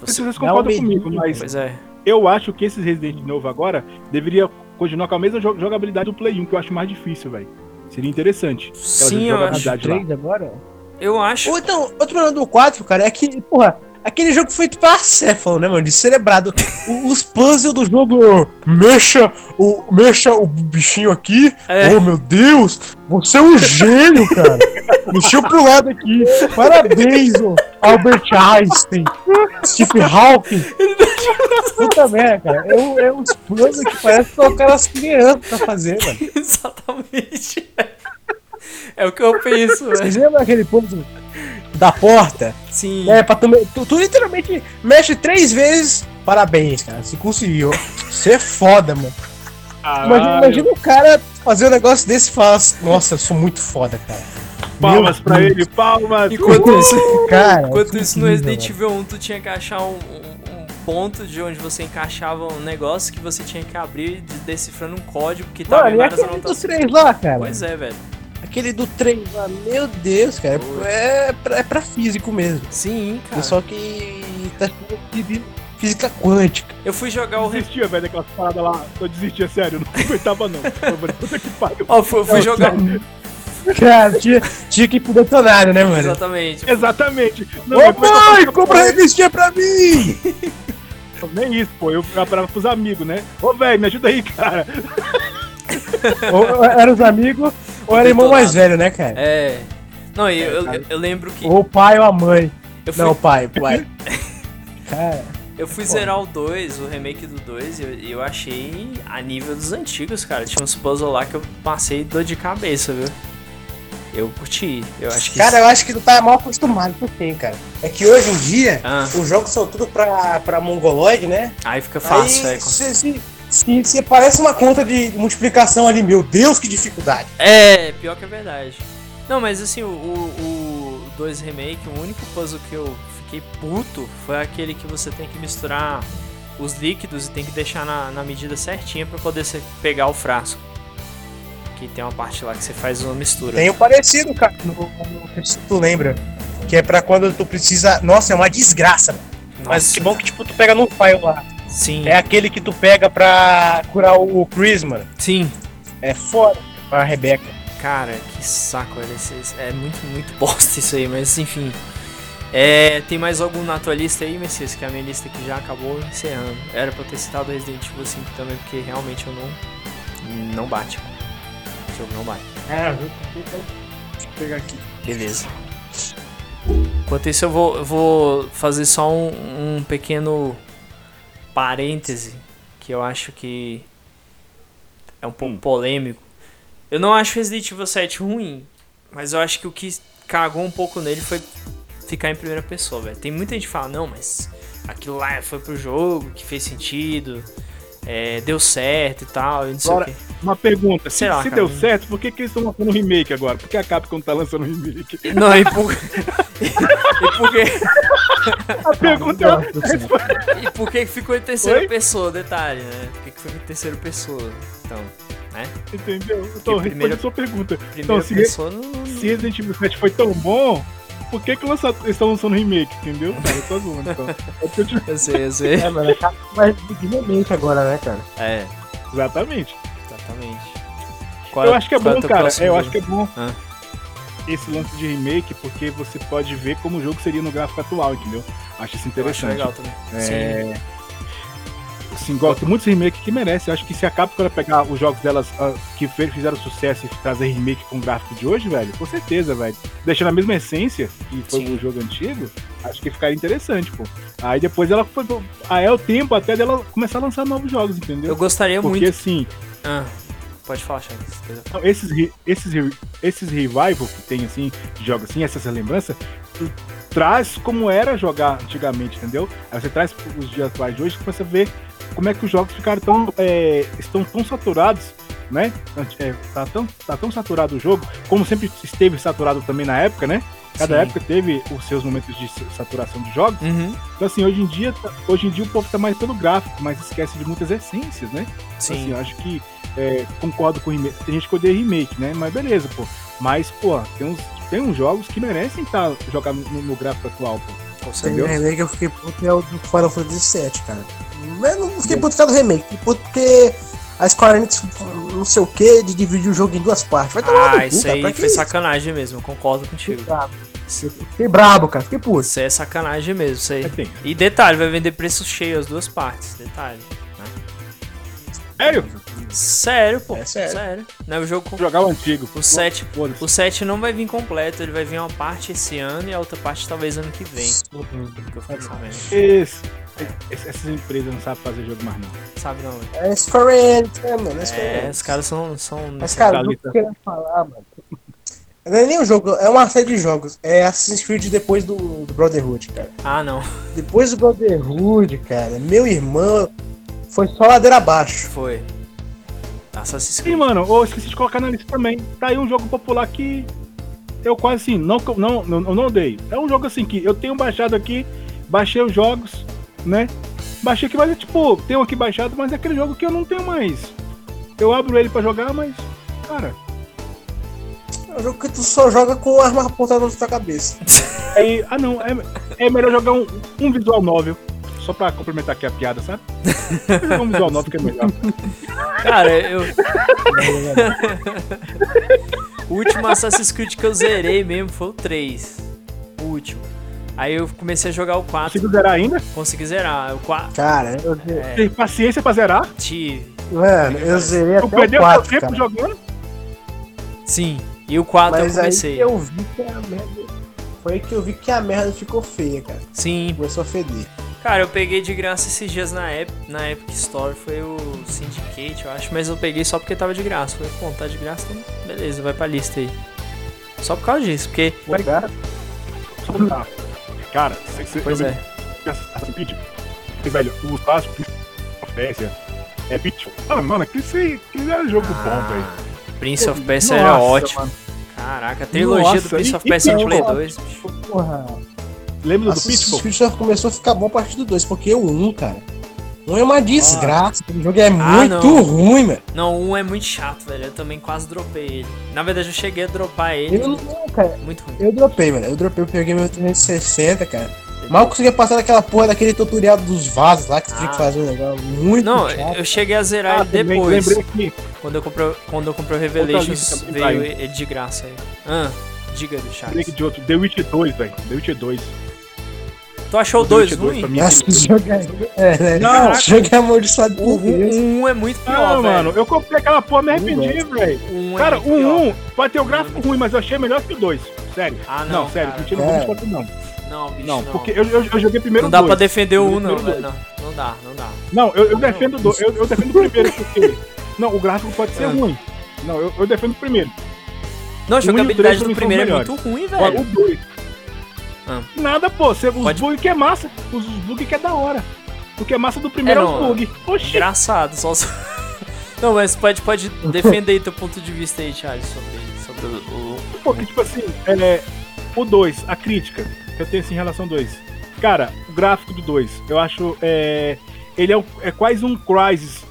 Você, Vocês um concordam comigo, mas pois é. eu acho que esses Resident novo agora deveria continuar com a mesma jo- jogabilidade do Play 1, que eu acho mais difícil, velho. Seria interessante. Sim, eu acho. jogabilidade lá. 3 agora? Eu acho. Ou então, outro problema do 4, cara, é que, porra, aquele jogo feito pra acéfalo, né, mano? De cerebrado. O- Os puzzles do jogo, mexa o, mexa o bichinho aqui. É. Oh, meu Deus, você é um gênio, cara. *laughs* Mexeu pro lado aqui. Parabéns, ô Albert Einstein, Stephen Hawking. *laughs* Puta merda, cara. É, é uns puzzles que parece colocar as crianças pra fazer, mano. Exatamente. É o que eu penso, velho. Vocês lembram aquele puzzle da porta? Sim. É, pra tu, me- tu, tu literalmente mexe três vezes. Parabéns, cara. Você conseguiu. Você é foda, mano. Imagina, imagina o cara fazer um negócio desse e falar assim, Nossa, eu sou muito foda, cara. palmas Meu pra Deus. ele, palmas! Enquanto isso, Cara, enquanto isso no Resident. Evil 1 tu tinha que achar um, um- um ponto de onde você encaixava um negócio que você tinha que abrir de- decifrando um código que tava Mano, em várias anotações. 3 lá, cara? Pois é, velho. Aquele do 3 lá, meu Deus, cara. É pra, é pra físico mesmo. Sim, cara. Pessoal que tá física quântica. Eu fui jogar o Eu desistia, velho, daquelas paradas lá. Eu desistia, sério, eu não *laughs* aguentava não. Eu falei, puta que pariu. Ó, fui, fui jogar. Cara, tinha, tinha que ir pro detonário, né, mano? Exatamente. Exatamente. Não, Ô mãe, compra a revistinha pra mim! Nem isso, pô. Eu falava pros amigos, né? Ô, velho, me ajuda aí, cara. ou era os amigos, ou era irmão mais velho, né, cara? É. Não, e eu, eu, eu lembro que. Ou o pai ou a mãe. Fui, Não, o pai, o pai. *laughs* Cara, eu fui Pô. zerar o 2, o remake do 2, e eu, eu achei a nível dos antigos, cara. Tinha uns puzzles lá que eu passei dor de cabeça, viu? Eu curti. Eu acho que. cara, eu acho que tu tá mal acostumado com quem, cara. É que hoje em dia, Ah, os jogos são tudo pra, pra mongoloide, né? aí fica fácil, Aí, é. se, se, se, se aparece uma conta de multiplicação ali, meu Deus, que dificuldade. É, pior que é verdade. Não, mas assim, o, o, o 2 Remake, o único puzzle que eu fiquei puto foi aquele que você tem que misturar os líquidos e tem que deixar na, na medida certinha pra poder você pegar o frasco. Que tem uma parte lá que você faz uma mistura. Tem um parecido, cara, no, no, se tu lembra. Que é pra quando tu precisa. Nossa, é uma desgraça. Mas Nossa, que bom que tipo, tu pega no file lá. Sim, É aquele que tu pega pra curar o, o Chris, mano. sim. É foda pra Rebeca. Cara, que saco, velho. É muito, muito *laughs* bosta isso aí, mas enfim. É, tem mais algum na tua lista aí, Messias? Que é a minha lista que já acabou encerrando. Era pra eu ter citado Resident Evil 5 também, porque realmente eu não. Não bate. O jogo não bate. É, deixa eu pegar aqui. Beleza. Enquanto isso, eu vou, eu vou fazer só um, um pequeno parêntese que eu acho que é um pouco Hum. polêmico. Eu não acho Resident Evil 7 ruim, mas eu acho que o que cagou um pouco nele foi ficar em primeira pessoa, velho. Tem muita gente que fala, não, mas aquilo lá foi pro jogo, que fez sentido, é, deu certo e tal, e não sei Agora- o quê. Uma pergunta, se, lá, se cara. deu certo, por que, que eles estão lançando um remake agora? Por que a Capcom tá lançando um remake? Não, e por... *laughs* e por quê? A pergunta é... E por que ficou em terceira Oi? pessoa? Detalhe, né? Por que que ficou em terceira pessoa? Então, Entendeu? Eu tô Que respondendo primeira- a sua pergunta. Então, se, pessoa não, não- se Resident Evil 7 foi tão bom, por que, que lança- eles estão lançando remake, entendeu? Cara, eu tô zoando, então. É porque eu te- Eu sei, eu sei. É, mano, é mais dignamente agora, né, cara? É, Exatamente. exatamente. Qual eu acho que é qual bom, cara. próximo Eu acho que é bom Ah. esse lance de remake, porque você pode ver como o jogo seria no gráfico atual, entendeu? Acho isso Eu acho interessante. legal também. Sim. Assim, gosto muitos remakes que merece. Eu acho que se a Capcom pegar os jogos delas ah, que fizeram sucesso e trazer remake com o gráfico de hoje, velho, com certeza, velho. Deixando a mesma essência que foi Sim. o jogo antigo, acho que ficaria interessante, pô. Aí depois ela foi. Aí é o tempo até dela começar a lançar novos jogos, entendeu? Eu gostaria Porque muito. assim, Ah, pode falar, falo. então, esses, esses, esses revival que tem assim, de jogos assim, essas lembranças, tu traz como era jogar antigamente, entendeu? Aí você traz os dias atuais de hoje que você vê como é que os jogos ficaram tão. é, estão tão saturados né? É, tá, tão, tá tão saturado o jogo, como sempre esteve saturado também na época, né? Cada Sim. época teve os seus momentos de saturação de jogos. Uhum. Então, assim, hoje em dia, hoje em dia o povo tá mais pelo gráfico, mas esquece de muitas essências, né? Então, assim, Sim. eu acho que é, concordo com o remake. Tem gente que odeia remake, né? Mas beleza, pô. Mas, pô, tem uns, tem uns jogos que merecem tá, jogar no, no gráfico atual, pô. Com Tem um remake que eu fiquei puto é o do Final Fantasy VII, cara. Mas não fiquei puto por causa do remake, fiquei puto porque a Square Enix não sei o que de dividir o jogo em duas partes. Vai tomar no Ah, cu, isso cara, aí foi isso? sacanagem mesmo, eu concordo contigo. Fiquei brabo. Fiquei brabo, cara, fiquei puto. Isso aí é sacanagem mesmo, isso aí. Tem. E detalhe, vai vender preço cheio as duas partes, detalhe. Sério? Sério, pô. É sério. Não é o jogo. Jogar o antigo. O 7, Foda-se. o 7 não vai vir completo, ele vai vir uma parte esse ano e a outra parte talvez ano que vem. Que eu fiquei sabendo. Esse- esse- essas empresas não sabem fazer jogo mais, não. Sabe não? É Square Enix, né, mano? É Square É, Enix. os caras são. são Mas, cara, tô querendo falar, mano. Não é nem um jogo, é uma série de jogos. É Assassin's Creed depois do, do Brotherhood, cara. Ah, não. Depois do Brotherhood, cara, meu irmão foi só ladeira abaixo. Foi. Assassin's Sim, Creed. mano, eu esqueci de colocar na lista também. Tá aí um jogo popular que eu quase assim, não, não, não, eu não odeio. É um jogo assim que eu tenho baixado aqui, baixei os jogos, né? Baixei aqui, mas é tipo, tenho aqui baixado, mas é aquele jogo que eu não tenho mais. Eu abro ele pra jogar, mas, cara, É um jogo que tu só joga com arma apontada na tua cabeça. aí, *laughs* ah não, é, é melhor jogar um, um visual novel. Só pra complementar aqui a piada, sabe? Jogar um visual novel que é melhor. Cara, eu. o último Assassin's Creed que eu zerei mesmo foi o 3. O último. Aí eu comecei a jogar o 4, Consigo zerar ainda? consegui zerar. O 4 Cara, eu, É. Tem paciência pra zerar? tive. mano, eu zerei Tu até perdeu o seu 4, tempo cara. jogando? Sim. E o 4 eu Mas aí comecei. que eu vi que a merda... Foi aí que eu vi que a merda ficou feia, cara. Sim. Começou a feder. Cara, eu peguei de graça esses dias na, Ep na Epic Store, foi o Syndicate, eu acho, mas eu peguei só porque tava de graça. Falei, pô, tá de graça, então beleza, vai pra lista aí. Só por causa disso, porque. Cara. Cara, você, Pois eu é. Assassin's velho, é bicho. Ah, mano, aquele, aquele era jogo bom, velho. Prince of Persia era ótimo. mano. Caraca, a trilogia do Prince e- of Persia no tem Play o- 2. bicho. porra. Lembra do Assassin's Pitbull? Creed só começou a ficar bom a partir do 2, porque o 1, cara. Um é uma desgraça, aquele jogo é Ah, muito não. ruim, mano. Não, um é muito chato, velho. Eu também quase dropei ele. Na verdade, eu cheguei a dropar ele. Eu não, cara, Muito ruim. eu dropei, mano. Eu dropei, eu peguei meu 360, cara. Mal conseguia passar daquela porra daquele tutorial dos vasos lá que você tinha que Ah. fazer um negócio muito Não, chato. eu cheguei a zerar Ah, ele depois. lembrei que Quando eu comprei, quando eu comprei o Revelations, veio ele de graça aí. Ah, diga do chat. de outro. The Witcher 2, velho. The Witcher 2. Tu achou o The 2 Witcher 2 ruim? Nossa, jogo é. É, né? Não. É amaldiçoado O por Deus. 1 é muito pior, velho. mano, eu comprei aquela porra, me arrependi, velho. O 1 é Cara, o pior. 1 pode ter o gráfico ruim, mas eu achei melhor que o 2. Sério. Ah, não, Não, sério, cara. não vou É. tu, não. Não, bicho, Não, não. porque eu, eu, eu joguei primeiro Não o dá dois. pra defender o Eu 1, não, joguei velho. Não, não dá, não dá. Não, eu, eu defendo do, eu, eu defendo o primeiro, porque. *laughs* Não, o gráfico pode ser Ah. ruim. Não, eu, eu defendo o primeiro. Não, a O um o jogabilidade três do primeiro é muito ruim, velho. o 2. Ah. Nada, pô. Você, os Pode- bug que é massa. Os bug que é da hora. O que é massa do primeiro é, É, os não. bug. Oxi. Engraçado, só. *laughs* Não, mas pode, pode defender teu ponto de vista aí, Charles, sobre, sobre o. Porque, tipo assim, é, o 2, a crítica que eu tenho assim, em relação ao 2. Cara, o gráfico do 2, eu acho. É, ele é, um- é quase um Crysis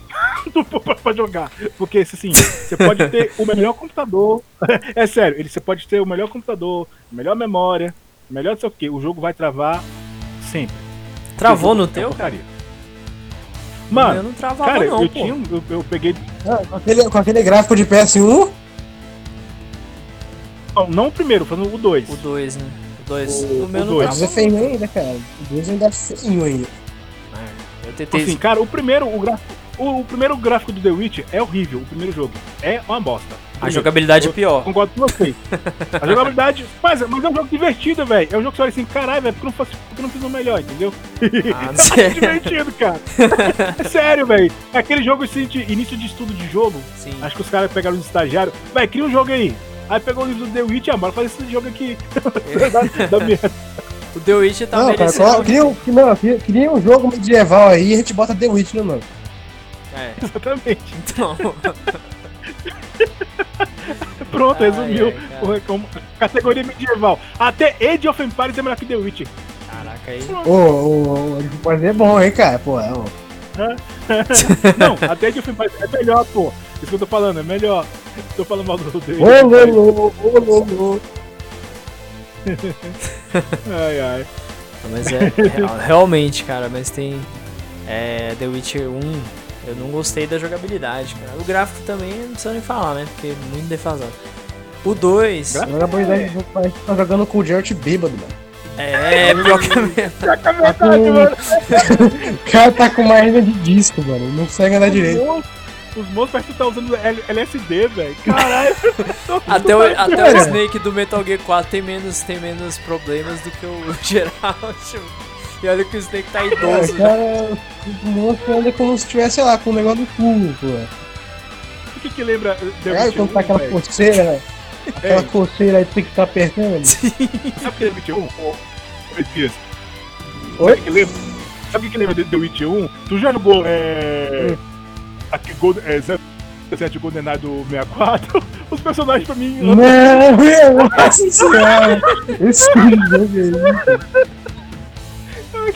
*laughs* pra jogar. Porque, assim, você pode ter o melhor computador. *laughs* É sério, ele, você pode ter o melhor computador, melhor memória, melhor não sei o que. O jogo vai travar sempre. Travou no é teu? porcaria. eu Mano, não travava, cara, não, eu pô. tinha. um- Eu, eu peguei. Ah, com, aquele, com aquele gráfico de PS1, Não, não o primeiro, falando o 2. O 2, né? O 2. O- O meu o não dois. é travou. feio ainda, cara. O 2 ainda é feio ainda. É, Eu tentei. Assim, cara, o primeiro, o gráfico. O, o primeiro gráfico do The Witch é horrível, o primeiro jogo. É uma bosta. A jogabilidade é Eu pior. Concordo com vocês. A jogabilidade. Mas, mas é um jogo divertido, velho. É um jogo que você olha assim, caralho, velho, porque não, fosse- porque não fiz o melhor, entendeu? Ah, *laughs* não É divertido, cara. É sério, velho. É aquele jogo assim, de início de estudo de jogo. Sim. Acho que os caras pegaram os estagiários. Vai, cria um jogo aí. Aí pegou o livro do The Witch, ah, bora fazer esse jogo aqui. *laughs* da, da merda. O The Witch tá não, cara, coloca- cria, um- não, cria, cria um jogo medieval aí e a gente bota The Witch no nome. É, Exatamente. então. *laughs* Pronto, Ai, resumiu. ai, como- categoria medieval. Até Age of Empires é melhor que The Witcher. Caraca, aí. Ô, ô, ô, pode ser bom, hein, cara? Pô, é. *laughs* Não, até Age of Empires é melhor, pô. Isso que eu tô falando, é melhor. Tô falando mal do Age of Ô, Empires. ô, ô. Ai, ai. Mas é, real- realmente, cara, mas tem. É, The Witcher 1, eu não gostei da jogabilidade, cara. O gráfico também não precisa nem falar, né? Porque é muito defasado. O 2, Gra- A jogabilidade do parece que tá jogando com o Jared bêbado, mano. é, *laughs* pior que a minha. É Tá verdade, com- mano. *laughs* O cara tá com uma hernia de disco, mano. Não consegue andar Os direito. monstros- Os monstros parecem que tá usando L- LSD, velho. Caralho. *laughs* Até o, até o. Snake do Metal Gear 4 tem menos, tem menos problemas do que o Geralt. E olha que o Snake tá idoso. né? cara, o monstro anda como se estivesse, sei lá, com um negócio no cu, pô. O que que lembra Witcher quando 1, tá aquela velho? coceira? *laughs* Aquela Ei. coceira aí tem que tá apertando. Sabe o que é 1? Ô, Messias, Oi? Sabe o que lembra? Sabe o que lembra de The Witcher 1? Tu já jogou é, aqui, Golden, é, 07 GoldenEye do 64? *laughs* Os personagens pra mim. Não, meu, nossa senhora. Esse jogo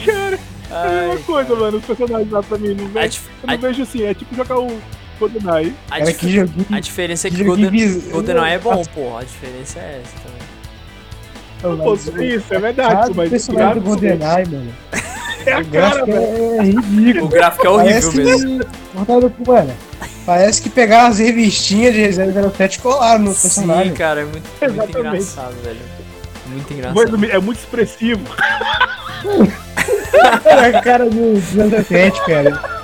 aí. Ai, cara, é a mesma coisa, mano. Os personagens lá pra mim. Não vejo, dif- eu não a- vejo assim, é tipo jogar o GoldenEye. a Cara, dif- que joguinho. a diferença é que que Golden, GoldenEye é bom, porra. A diferença é essa também. Pô, isso, é verdade, mas personagem do GoldenEye, mano. É a O cara, gráfico velho. é ridículo. O gráfico é horrível Parece mesmo. que. Mano. Parece que pegaram as revistinhas de 007 e colaram no Sim, personagem. cara, é muito, muito Exatamente. engraçado, velho. Muito engraçado. resumir, É muito expressivo. *laughs* Olha a cara do 007, cara.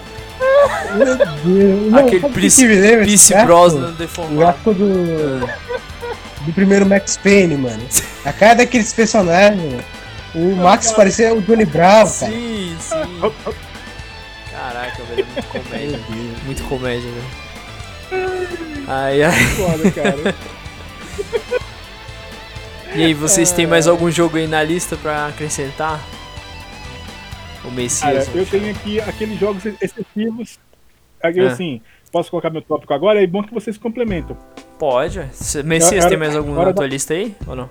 Meu Deus. Não, Aquele Pierce- gráfico? Brosnan O deformado. gráfico do. Do primeiro Max Payne, mano. A cara daqueles personagens. O Max parecia o Johnny Bravo, cara. Sim, sim. Caraca, velho, é muito comédia. muito comédia, velho. Ai, ai. Foda, cara. E aí, vocês têm mais algum jogo aí na lista pra acrescentar? O Cara, Messias. eu tenho aqui aqueles jogos excessivos. Aqui, Ah. assim, posso colocar meu tópico agora? É bom que vocês complementam. Pode. Messias, Era- tem mais algum na da- tua lista aí? Ou não?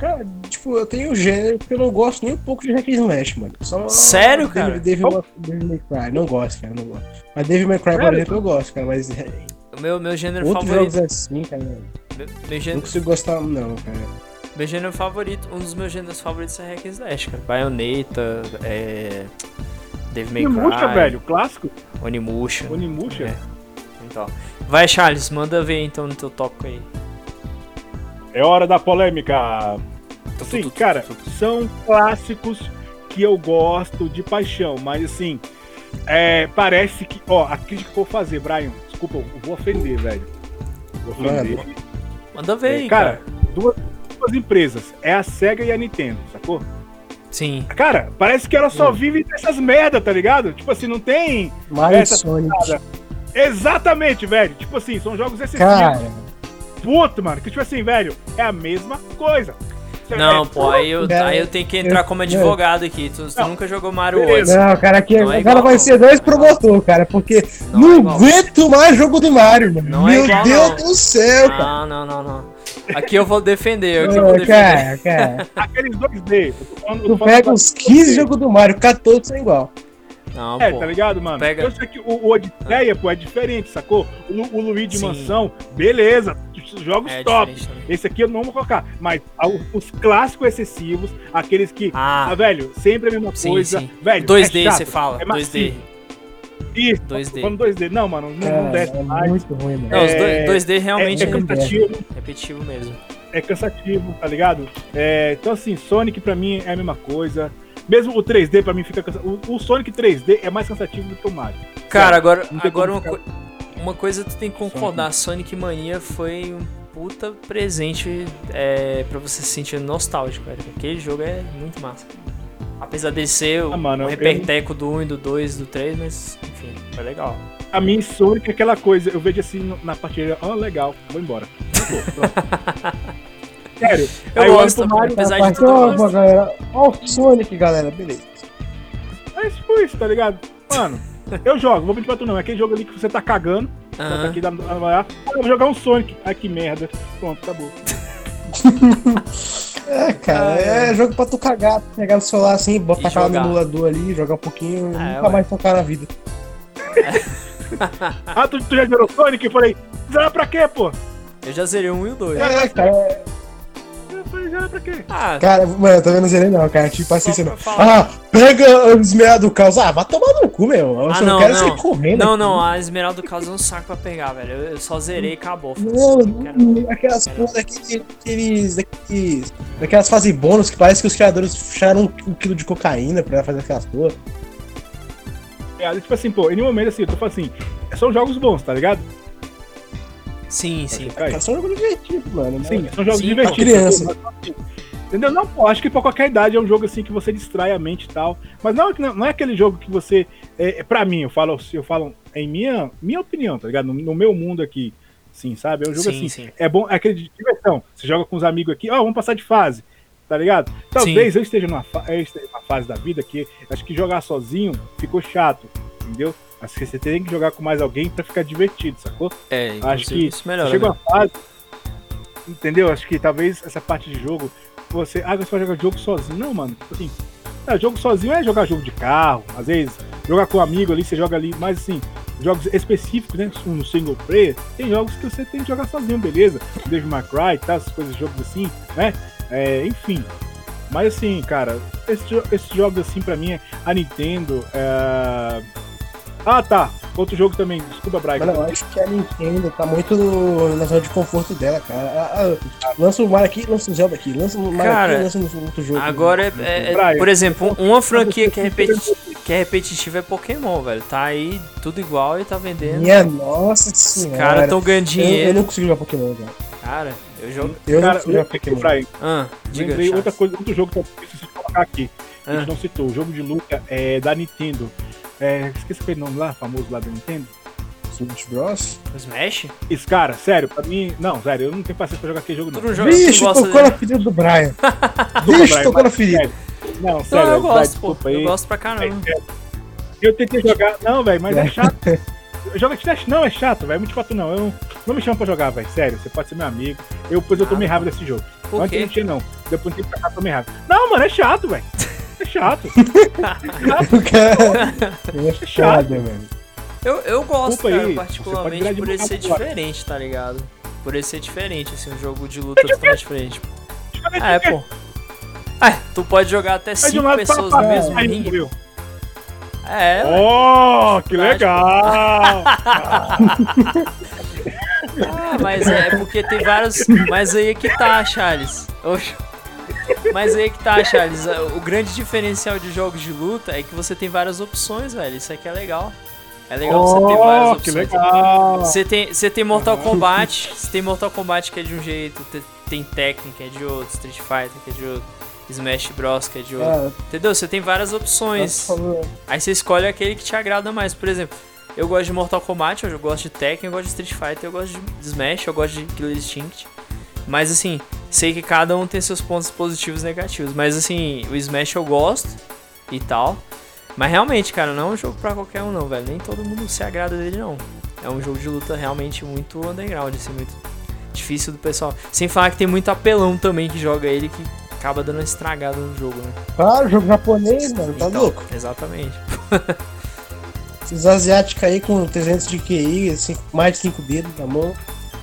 Cara, tipo, eu tenho um gênero que eu não gosto nem um pouco de hack and slash, mano. Só Sério, cara? Devil, Devil May Cry. Não gosto, cara, não gosto. Mas Devil May Cry, por exemplo, eu gosto, cara. Mas é, O meu, meu gênero outros favorito. jogos assim, cara, não Meu, meu gênero, consigo gostar, não, cara. Meu gênero favorito, um dos meus gêneros favoritos é Hack and Slash, cara. Bayonetta, é. Devil May Onimusha, Cry, velho, clássico. Onimusha. Onimusha. É. Então. Vai, Charles, manda ver então no teu tópico aí. É hora da polêmica. Tu, Sim, tu, tu, cara, tu, tu. são clássicos que eu gosto de paixão, mas assim, é, parece que, ó, a crítica que eu vou fazer, Brian, desculpa, eu vou ofender, velho. Vou ofender. Mano. Manda ver aí, É, cara, cara. duas, duas empresas, é a SEGA e a Nintendo, sacou? Sim. Cara, parece que ela só Hum. vive dessas merda, tá ligado? Tipo assim, não tem. Mario Essa Sonic. parada. Exatamente, velho. Tipo assim, são jogos excessivos. Cara, Puto, mano. Que tipo assim, velho, é a mesma coisa. Não, É, pô, aí eu, Cara, aí eu tenho que entrar eu- como advogado aqui. Tu, tu nunca jogou Mario. Odyssey. não, cara, aqui Não é igual, vai não. ser dois promotor, cara, porque Não não, é aguento mais jogo do Mario, mano. Não é Meu igual, Deus não. do céu, cara. Não, não, não, não. Aqui eu vou defender, aqui eu vou defender. cara, cara, Aqueles 2D. eu tô falando- tu pega uns 15 jogos do Mario, 14 são igual. Não, É, pô. tá ligado, mano? Pega- Eu sei que o, o Odisseia, pô, é diferente, sacou? O, o Luigi Sim. Mansão, beleza. Jogos É top. Esse aqui eu não vou colocar. Mas a- os clássicos excessivos, aqueles que. Ah, Ah, velho, sempre a mesma Sim, coisa. sim. Velho, 2D é chato, você fala, é 2D. Isso, 2D. tô falando 2D. Não, mano, não, não Cara, desce é mais. muito ruim, mano. Não, os É- dois- 2D É, realmente é é, cansativo, repetitivo mesmo. é cansativo, tá ligado? É, então, assim, Sonic pra mim é a mesma coisa. Mesmo o 3D pra mim fica cansativo. O, o Sonic 3D é mais cansativo do que o Mario. Cara, agora, não tem agora uma, coi- uma coisa tu tem que concordar, Sonic Mania foi um puta presente é, pra você se sentir nostálgico, velho. Aquele jogo é muito massa. Apesar de ser o, Ah, mano, o eu- reperteco do 1 e do 2 do 3, mas enfim, foi legal. A mim, Sonic é aquela coisa, eu vejo assim na partida, ó, legal, vou embora. *laughs* Sério, Eu aí eu gosto, pro Mario, apesar de tudo, eu pô, galera. Ó o Sonic, galera, beleza. é tipo isso, tá ligado? Mano, eu jogo, vou mentir pra tu não, é aquele jogo ali que você tá cagando, Bota Aham. aqui, dá, dá, dá, ah, vou jogar um Sonic. Ai, que merda. Pronto, acabou. *laughs* É, cara, Ah, é. é jogo pra tu cagar, pegar no celular assim, botar aquela no emulador ali, jogar um pouquinho, É, nunca ué. mais tocar na vida. *laughs* Ah, tu, tu já zerou Sonic? Eu falei, zerar pra quê, pô? Eu já zerei um e o dois. É, cara, Pra quê? Ah, cara, mano, eu também não zerei não, cara. Tipo assim, você pra não. Ah, pega o esmeralda do caos. Ah, vai tomar no cu, meu. Eu Ah, só não, quero não. sair correndo. não, aqui. não, a Esmeralda do caso é um saco pra pegar, velho. Eu, só zerei e acabou. foda-se. Não, Não aquelas porra daqueles, daqueles. Daquelas fases bônus que parece que os criadores fecharam um, um quilo de cocaína pra fazer aquelas porra. É, tipo assim, pô, em nenhum momento assim, eu tô falando assim, são jogos bons, tá ligado? Sim, sim. Cara, só um jogo divertido, mano. Sim, são jogos Sim, divertidos. pra criança. Entendeu? Não, pô, acho que pra qualquer idade é um jogo assim que você distrai a mente e tal. Mas não, não não é aquele jogo que você. É, é, pra mim, eu falo, eu falo em minha, minha opinião, tá ligado? No, no meu mundo aqui. Sim, sabe? É um jogo Sim, assim. sim. É bom, é aquele de diversão. Você joga com os amigos aqui, ó, vamos passar de fase. Tá ligado? Talvez eu esteja numa, fa- eu esteja numa fase da vida que acho que jogar sozinho ficou chato, entendeu? Acho que você tem que jogar com mais alguém pra ficar divertido, sacou? É, Acho que isso melhora. Chega né? uma fase. Entendeu? Acho que talvez essa parte de jogo. Você. Ah, você vai jogar jogo sozinho. Não, mano. Tipo assim. é, jogo sozinho é jogar jogo de carro. Às vezes, jogar com um amigo ali, você joga ali. Mas assim, jogos específicos, né? No single player, tem jogos que você tem que jogar sozinho, beleza? Devil May Cry, tá? Essas coisas, jogos assim, né? É, enfim. Mas assim, cara, esses esses jogos assim, pra mim, a Nintendo. É... Ah, tá. Outro jogo também. Desculpa, Brian. Mano, eu acho que a Nintendo tá muito na zona de conforto dela, cara. Ah, ah, lança o Mario aqui, lança o Zelda aqui. Lança o Mario Cara, aqui, lança um outro jogo. Agora, é, é- é- Brian. por exemplo, um- uma franquia que é, repeti- que é repetitiva é Pokémon, velho. Tá aí tudo igual e tá vendendo. Minha nossa Os senhora. caras tão ganhando eu, eu dinheiro. não consigo jogar Pokémon, cara. Cara, eu jogo. Eu não Cara, consigo jogar Pokémon. Brian, Ah, diga. lembrei Charles. outra coisa, outro jogo que eu preciso colocar aqui. A Ah. gente não citou. O jogo de luta é da Nintendo. É, esqueci aquele nome lá, famoso lá da Nintendo. Smash Bros. Smash? Esse cara, sério, pra mim. Não, sério, eu não tenho paciência pra jogar aquele jogo, não. Tu não joga, Vixe, gosta tocou na ferida do Brian. *laughs* Brian, tocou na ferida. sério. Não, Não, sério, eu gosto, pô. desculpa Eu aí. gosto pra caramba. Eu tentei jogar. Não, velho, mas é chato. *laughs* Joga Slash não, é chato, velho. É muito chato, não. Eu não, não me chama pra jogar, velho. Sério, você pode ser meu amigo. Eu, depois eu tomei Ah, raiva desse jogo. Por Antes quê? não tinha, não. Depois tem que pra cá, tomei raiva. Não, mano, é chato, velho. *laughs* É chato. O cara. É chato. foda, velho. Eu, eu gosto, Desculpa cara, aí, particularmente por ele ser diferente, tá ligado? Por ele ser diferente, assim, um jogo de luta totalmente diferente. Ah, é, pô. Ah, tu pode jogar até Aí de um cinco lado pessoas para no pra mesmo ringue. É. Oh, que Prático. legal! *laughs* Ah, mas é porque tem vários. Mas aí é que tá, Charles. Oxe. Mas aí é que tá, Charles. O grande diferencial de jogos de luta é que você tem várias opções, velho. Isso aqui é legal. É legal você ter várias Oh, opções. que legal! Você tem, você tem Mortal Kombat, você tem Mortal Kombat que é de um jeito, te- tem Tekken que é de outro, Street Fighter que é de outro, Smash Bros que é de outro. Ah, Entendeu? Você tem várias opções. Aí você escolhe aquele que te agrada mais. Por exemplo, eu gosto de Mortal Kombat, eu gosto de Tekken, eu gosto de Street Fighter, eu gosto de Smash, eu gosto de Killer Instinct. Mas assim, sei que cada um tem seus pontos positivos e negativos. Mas assim, o Smash eu gosto e tal. Mas realmente, cara, não é um jogo pra qualquer um não, velho. Nem todo mundo se agrada dele não. É um jogo de luta realmente muito underground, assim, muito difícil do pessoal. Sem falar que tem muito apelão também que joga ele que acaba dando uma estragada no jogo, né? Claro, jogo japonês, mano. Tá Então, louco? Exatamente. Esses asiáticos aí com 300 de QI, cinco- mais de 5 dedos na mão.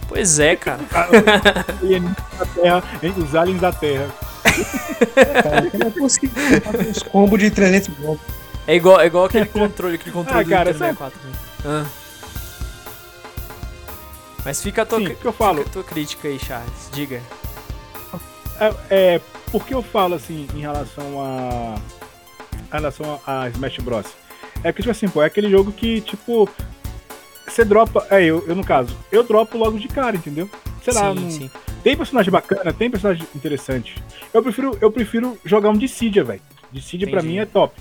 Pois é, cara. *laughs* Terra, hein, os aliens da Terra. Cara, que não é possível. Fazer Uns combos de 300 golpes. É igual, é igual aquele controle, aquele controle Ah, do cara, 64. né? Ah. Mas fica a tua, Sim, que eu falo? tua crítica aí, Charles. Diga. É, é, por que eu falo assim em relação a. em relação a, a Smash Bros? É que, tipo assim, pô, é aquele jogo que, tipo. Você dropa. É, eu, eu no caso, eu dropo logo de cara, entendeu? Sei lá, sim, não- sim. tem personagem bacana, tem personagem interessante. Eu prefiro, eu prefiro jogar um Dissidia, velho. Dissidia pra mim é top.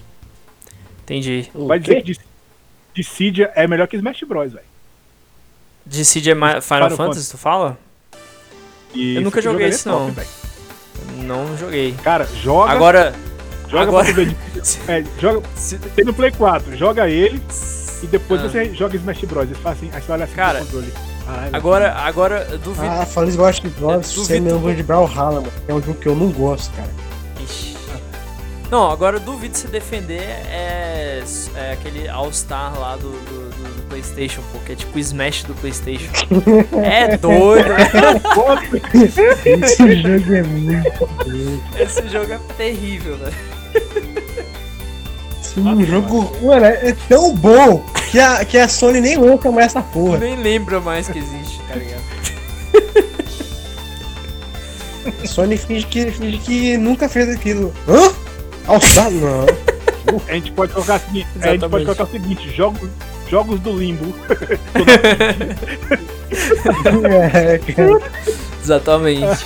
Entendi. O Vai quê? dizer que Dis- Dissidia é melhor que Smash Bros, velho. Dissidia é Final Final Fantasy, tu fala? E Eu nunca joguei é esse, não. velho. Não joguei. Cara, joga, Agora, joga agora- pra tu ver. *laughs* É, joga, se, tem no Play 4, joga ele. E depois Ah. você joga Smash Bros. Eles fazem assim, aí você olha assim Cara, controle. Caralho, Agora, agora, eu duvido. Ah, falando de Smash Bros, Eu você me duvido. lembrou de Brawlhalla, mano. É um jogo que eu não gosto, cara. Ixi. Não, agora eu duvido se defender é, é aquele All-Star lá do, do, do- do PlayStation, porque é tipo o Smash do PlayStation. *laughs* é doido, né? Esse jogo é muito doido. Esse jogo é terrível, né? Um jogo, mano, é tão bom que a, que a Sony nem lança mais essa porra. Nem lembra mais que existe, tá ligado? A *laughs* Sony finge que, finge que nunca fez aquilo. Hã? Alçado? *laughs* Não. A gente pode colocar assim, a gente pode colocar o seguinte, jogos, jogos do limbo. *laughs* É. Exatamente.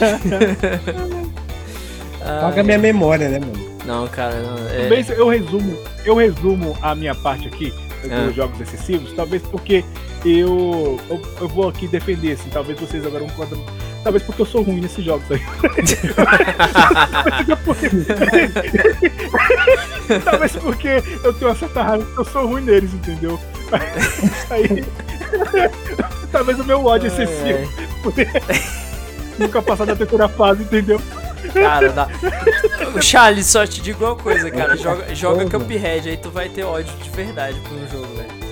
Paga minha memória, né, mano? Não, cara, não. É, Talvez eu resumo, eu resumo a minha parte aqui dos Ah. jogos excessivos, talvez porque eu, eu, eu vou aqui defender, assim, talvez vocês agora não concordam. Talvez porque eu sou ruim nesses jogos aí. *laughs* talvez porque eu tenho uma certa raiva que eu sou ruim neles, entendeu? Aí, talvez o meu ódio excessivo nunca passar da terceira fase, entendeu? Cara, dá. Charles, só te digo uma coisa, cara. Joga, joga Cuphead, aí tu vai ter ódio de verdade por um jogo, velho.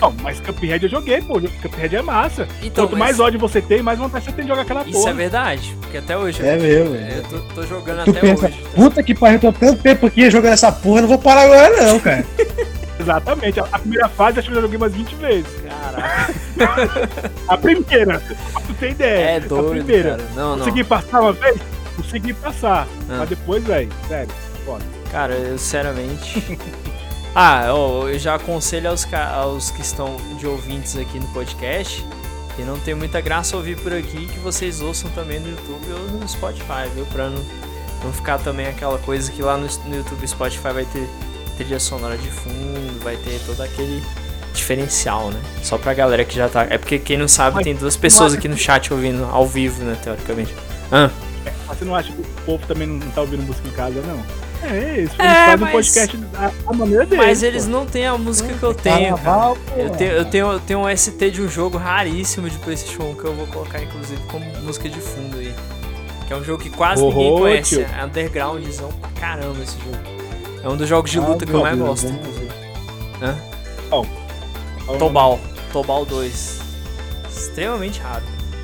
Não, mas Cuphead eu joguei, pô. Cuphead é massa. Então, Quanto mas mais ódio você tem, mais vontade você tem de jogar aquela Isso porra. é verdade, porque até hoje. É mesmo. Eu tô, tô jogando Tu até pensa, hoje. puta que pariu, tô tanto tempo aqui jogando essa porra, não vou parar agora não, cara. *laughs* Exatamente. A a primeira fase acho que eu já joguei umas 20 vezes. Caraca, A primeira, tu ter ideia. é a doido, primeira. cara. Não, não. Consegui passar uma vez? Consegui passar. Ah. Mas depois, velho, sério, foda. Cara, eu sinceramente. *laughs* ah, ó, eu já aconselho aos, aos que estão de ouvintes aqui no podcast. Que não tem muita graça ouvir por aqui, que vocês ouçam também no YouTube ou no Spotify, viu? Pra não, não ficar também aquela coisa que lá no, no YouTube e Spotify vai ter trilha sonora de fundo, vai ter todo aquele diferencial, né? Só pra galera que já tá. É porque quem não sabe, tem duas pessoas aqui no chat ouvindo ao vivo, né? Teoricamente. Ah, você não acha que o povo também não tá ouvindo música em casa, não? É isso. Eles É, fazem mas- um podcast a, a maneira deles. mas eles pô. não têm a música que eu tenho. Carnaval, Eu tenho, eu, tenho, eu tenho um ST de um jogo raríssimo de PlayStation 1 que eu vou colocar, inclusive, como música de fundo aí. Que é um jogo que quase ninguém Ô, conhece. tio. É undergroundzão pra caramba esse jogo. É um dos jogos de Ah, luta que eu mais Deus, gosto, inclusive. Fala, Tobal. Tobal 2. Extremamente raro.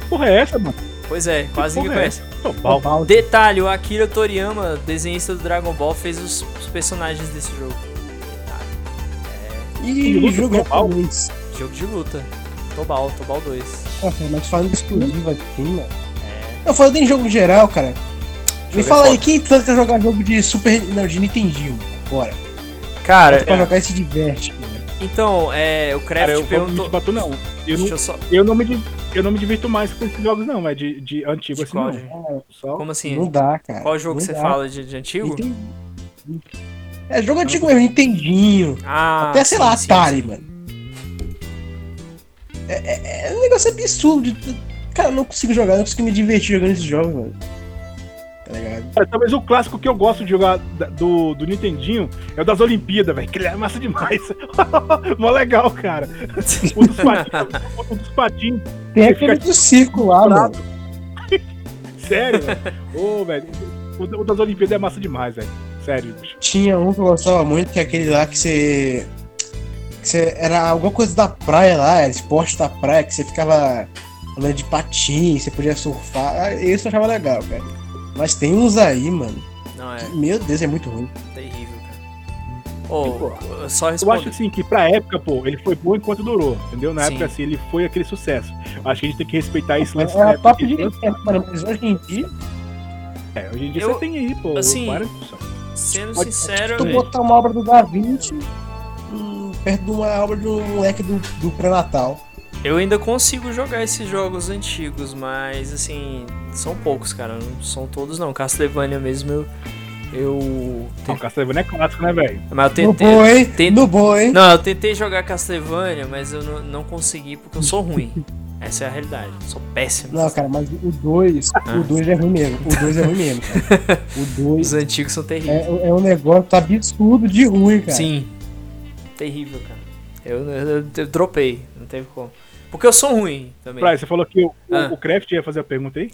Porra, é essa, mano? Pois é, quase ninguém é conhece. Tobal. Tobal. Detalhe, o Akira Toriyama, desenhista do Dragon Ball, fez os, os personagens desse jogo. E Luta jogo Tobal. japonês. Jogo de luta. Tobal, Tobal 2. Nossa, mas falando de exclusivo aqui, mano. Eu falando em jogo geral, cara. Me é fala aí, foda. quem tanto quer jogar jogo de Super. Não, de Nintendinho? Bora. Cara, Pra jogar e se diverte, mano. então, é, o Craft Cara, eu não perguntou. me bato, não. Eu Deixa não, eu só. eu não me, eu não me divirto mais com esses jogos, não. É de, de antigo, De assim, qual, não. gente? Só... Como assim? Não dá, cara. Qual jogo Não você dá. fala de, de antigo? Nintendo- É jogo antigo mesmo, Nintendinho. Ah, Até, sei sim, lá, sim, Atari, sim. mano. É, é- é um negócio absurdo. Cara, eu não consigo jogar, não consigo me divertir jogando esses jogos, mano. Tá ligado? Cara, talvez o clássico que eu gosto de jogar do, do Nintendinho é o das Olimpíadas, velho. Que ele é massa demais. *laughs* Mó legal, cara. O dos patinhos. o dos patinhos. Tem Você aquele fica do circo lá, mano. Sério, velho. Ô, velho. O, das Olimpíadas é massa demais, velho. Sério, bicho. Tinha um que eu gostava muito, que é aquele lá que você. Que você era alguma coisa da praia lá, era esporte da praia, que você ficava andando de patins, você podia surfar. Ah, Esse eu achava legal, cara. Mas tem uns aí, mano. Não, é que, meu Deus, é muito ruim. terrível, cara. Ô, só Eu acho assim que pra época, pô, ele foi bom enquanto durou, entendeu? Na Sim. época, assim, ele foi aquele sucesso. Acho que a gente tem que respeitar esse lance É a época top de. Nintendo, mano. Mas hoje em dia, É, hoje em dia Eu- você tem aí, pô, assim, várias opções. Sendo Pode- sincero, tu velho, botar uma obra do Da Vinci hum, perto de uma obra de um moleque do, do pré-natal. Eu ainda consigo jogar esses jogos antigos, mas assim, são poucos, cara. Não são todos não. Castlevania mesmo eu. Eu. Não, Castlevania é clássico, né, velho? Mas eu No tentei. No bom, hein? Não, eu tentei jogar Castlevania, mas eu não, não consegui porque eu sou ruim. *laughs* Essa é a realidade. Eu sou péssimo. Não, cara, mas o 2, o 2 é ruim mesmo. O 2 é ruim mesmo, cara. O *laughs* 2 Os antigos são terríveis. é, é um negócio absurdo de ruim, cara. Sim. Terrível, cara. Eu, eu, eu dropei, não teve como. Porque eu sou ruim também. Brian, você falou que o, Ah. o Craft ia fazer a pergunta aí?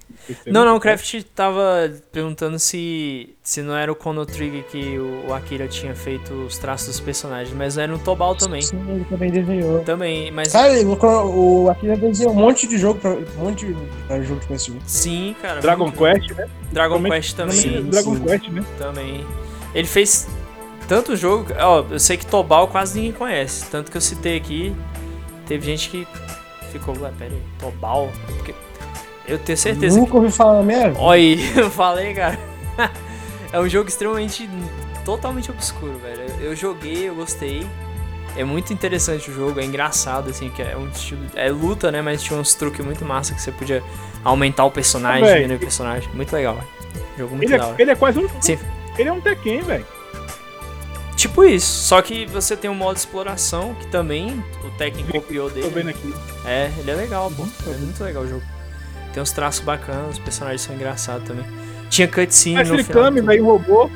Não, não, o Craft tava perguntando se, se não era o Chrono Trigger que o, o Akira tinha feito os traços dos personagens, mas era no Tobal também. Sim, ele também desenhou. Também, mas Cara, o, o Akira desenhou um monte de jogo, pra, um monte de jogo de PS1. sim, cara. Dragon muito- Quest, né? Dragon Também- Quest também. Sim, Dragon sim. Quest, né? Também. Ele fez tanto jogo. Ó, eu sei que Tobal quase ninguém conhece. Tanto que eu citei aqui. Teve gente que ficou. Ué, pera aí, Tobal? Porque eu tenho certeza que. Nunca ouvi falar na minha vida. Olha aí, *laughs* eu falei, cara. é um jogo extremamente. totalmente obscuro, velho. Eu, joguei, eu gostei. É muito interessante o jogo, é engraçado, assim, que é um estilo. É luta, né? Mas tinha uns truques muito massa que você podia aumentar o personagem, diminuir o personagem. Muito legal, velho. Jogo muito Ele da é, ele é quase um. Sim. Ele é um Tekken, velho. Tipo isso, só que você tem um modo de exploração que também o Tekken copiou Tô dele. vendo aqui. É, ele é legal, pô. Tô É muito legal o jogo. Tem uns traços bacanas, os personagens são engraçados também. Tinha cutscene Mas no final. Kami, velho, robô.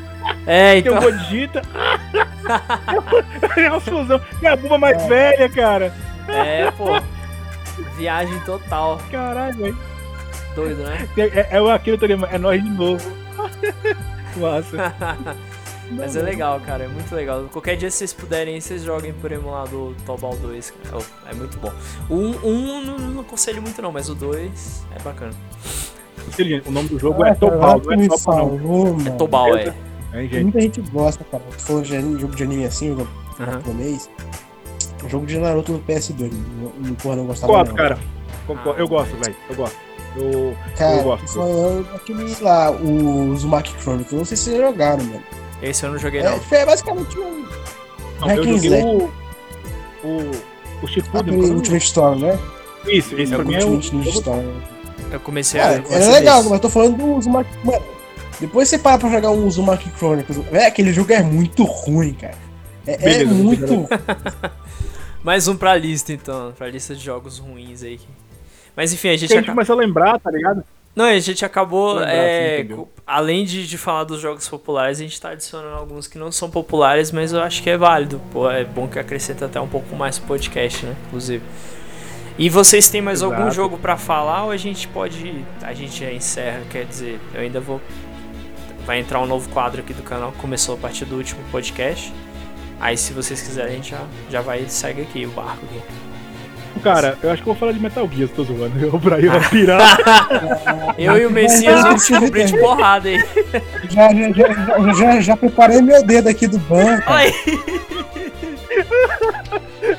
É, Tem então. um Godita. é uma fusão. E a Buba mais velha, cara. É, pô. Viagem total. Caralho, velho. Doido, né? É, é o aquele Toriyama, é nós de novo. *laughs* Massa. *laughs* Mas é legal, cara. É muito legal. Qualquer dia vocês puderem, vocês joguem por emulador Tobal 2. cara. Oh, é muito bom. O 1 um, um, não, não aconselho muito, não, mas o 2 é bacana. O nome do jogo Ah, é Topal, não é Topal, não. mano. Tobal, é. É, gente. Muita gente gosta, cara. Tu falou de jogo de anime assim, jogo Aham. japonês. Jogo de Naruto no PS2. Não, não, porra, não gostava Concordo, não. cara. Concordo. Eu gosto, velho. Eu gosto. Eu, Cara, eu gosto. falando daquele lá, o Uzumaki Chronicles. Não sei se vocês jogaram, mano. Esse eu não joguei, É, não. tipo, é basicamente um. Não, eu Hack and joguei o. O. O Shippuden. Aquele é o Ultimate Storm, né? Isso, esse É pra o mim é o. Ultimate Ninja Storm. Eu comecei Cara, a. é legal, desse. mas eu tô falando do Uzumaki. Mano, depois você para pra jogar um Uzumaki Chronicles. É, aquele jogo é muito ruim, cara. É, é Beleza, muito. *laughs* Mais um pra lista, então. Pra lista de jogos ruins aí. Mas enfim, a gente, a gente aca- começa a lembrar, tá ligado? Não, a gente acabou. É, além de, de falar dos jogos populares, a gente tá adicionando alguns que não são populares, mas eu acho que é válido. Pô, é bom que acrescenta até um pouco mais pro podcast, né? Inclusive. E vocês têm mais algum Exato. jogo pra falar ou a gente pode. A gente já encerra, quer dizer, eu ainda vou. Vai entrar um novo quadro aqui do canal começou a partir do último podcast. Aí se vocês quiserem, a gente já, já vai e segue aqui o barco aqui. Cara, eu acho que eu vou falar de Metal Gear, tô zoando. *laughs* O Brian vai pirar. *laughs* Eu e o Messias vamos descobrir de porrada aí. Já, já, já, já, já, já preparei meu dedo aqui do banco. Oi!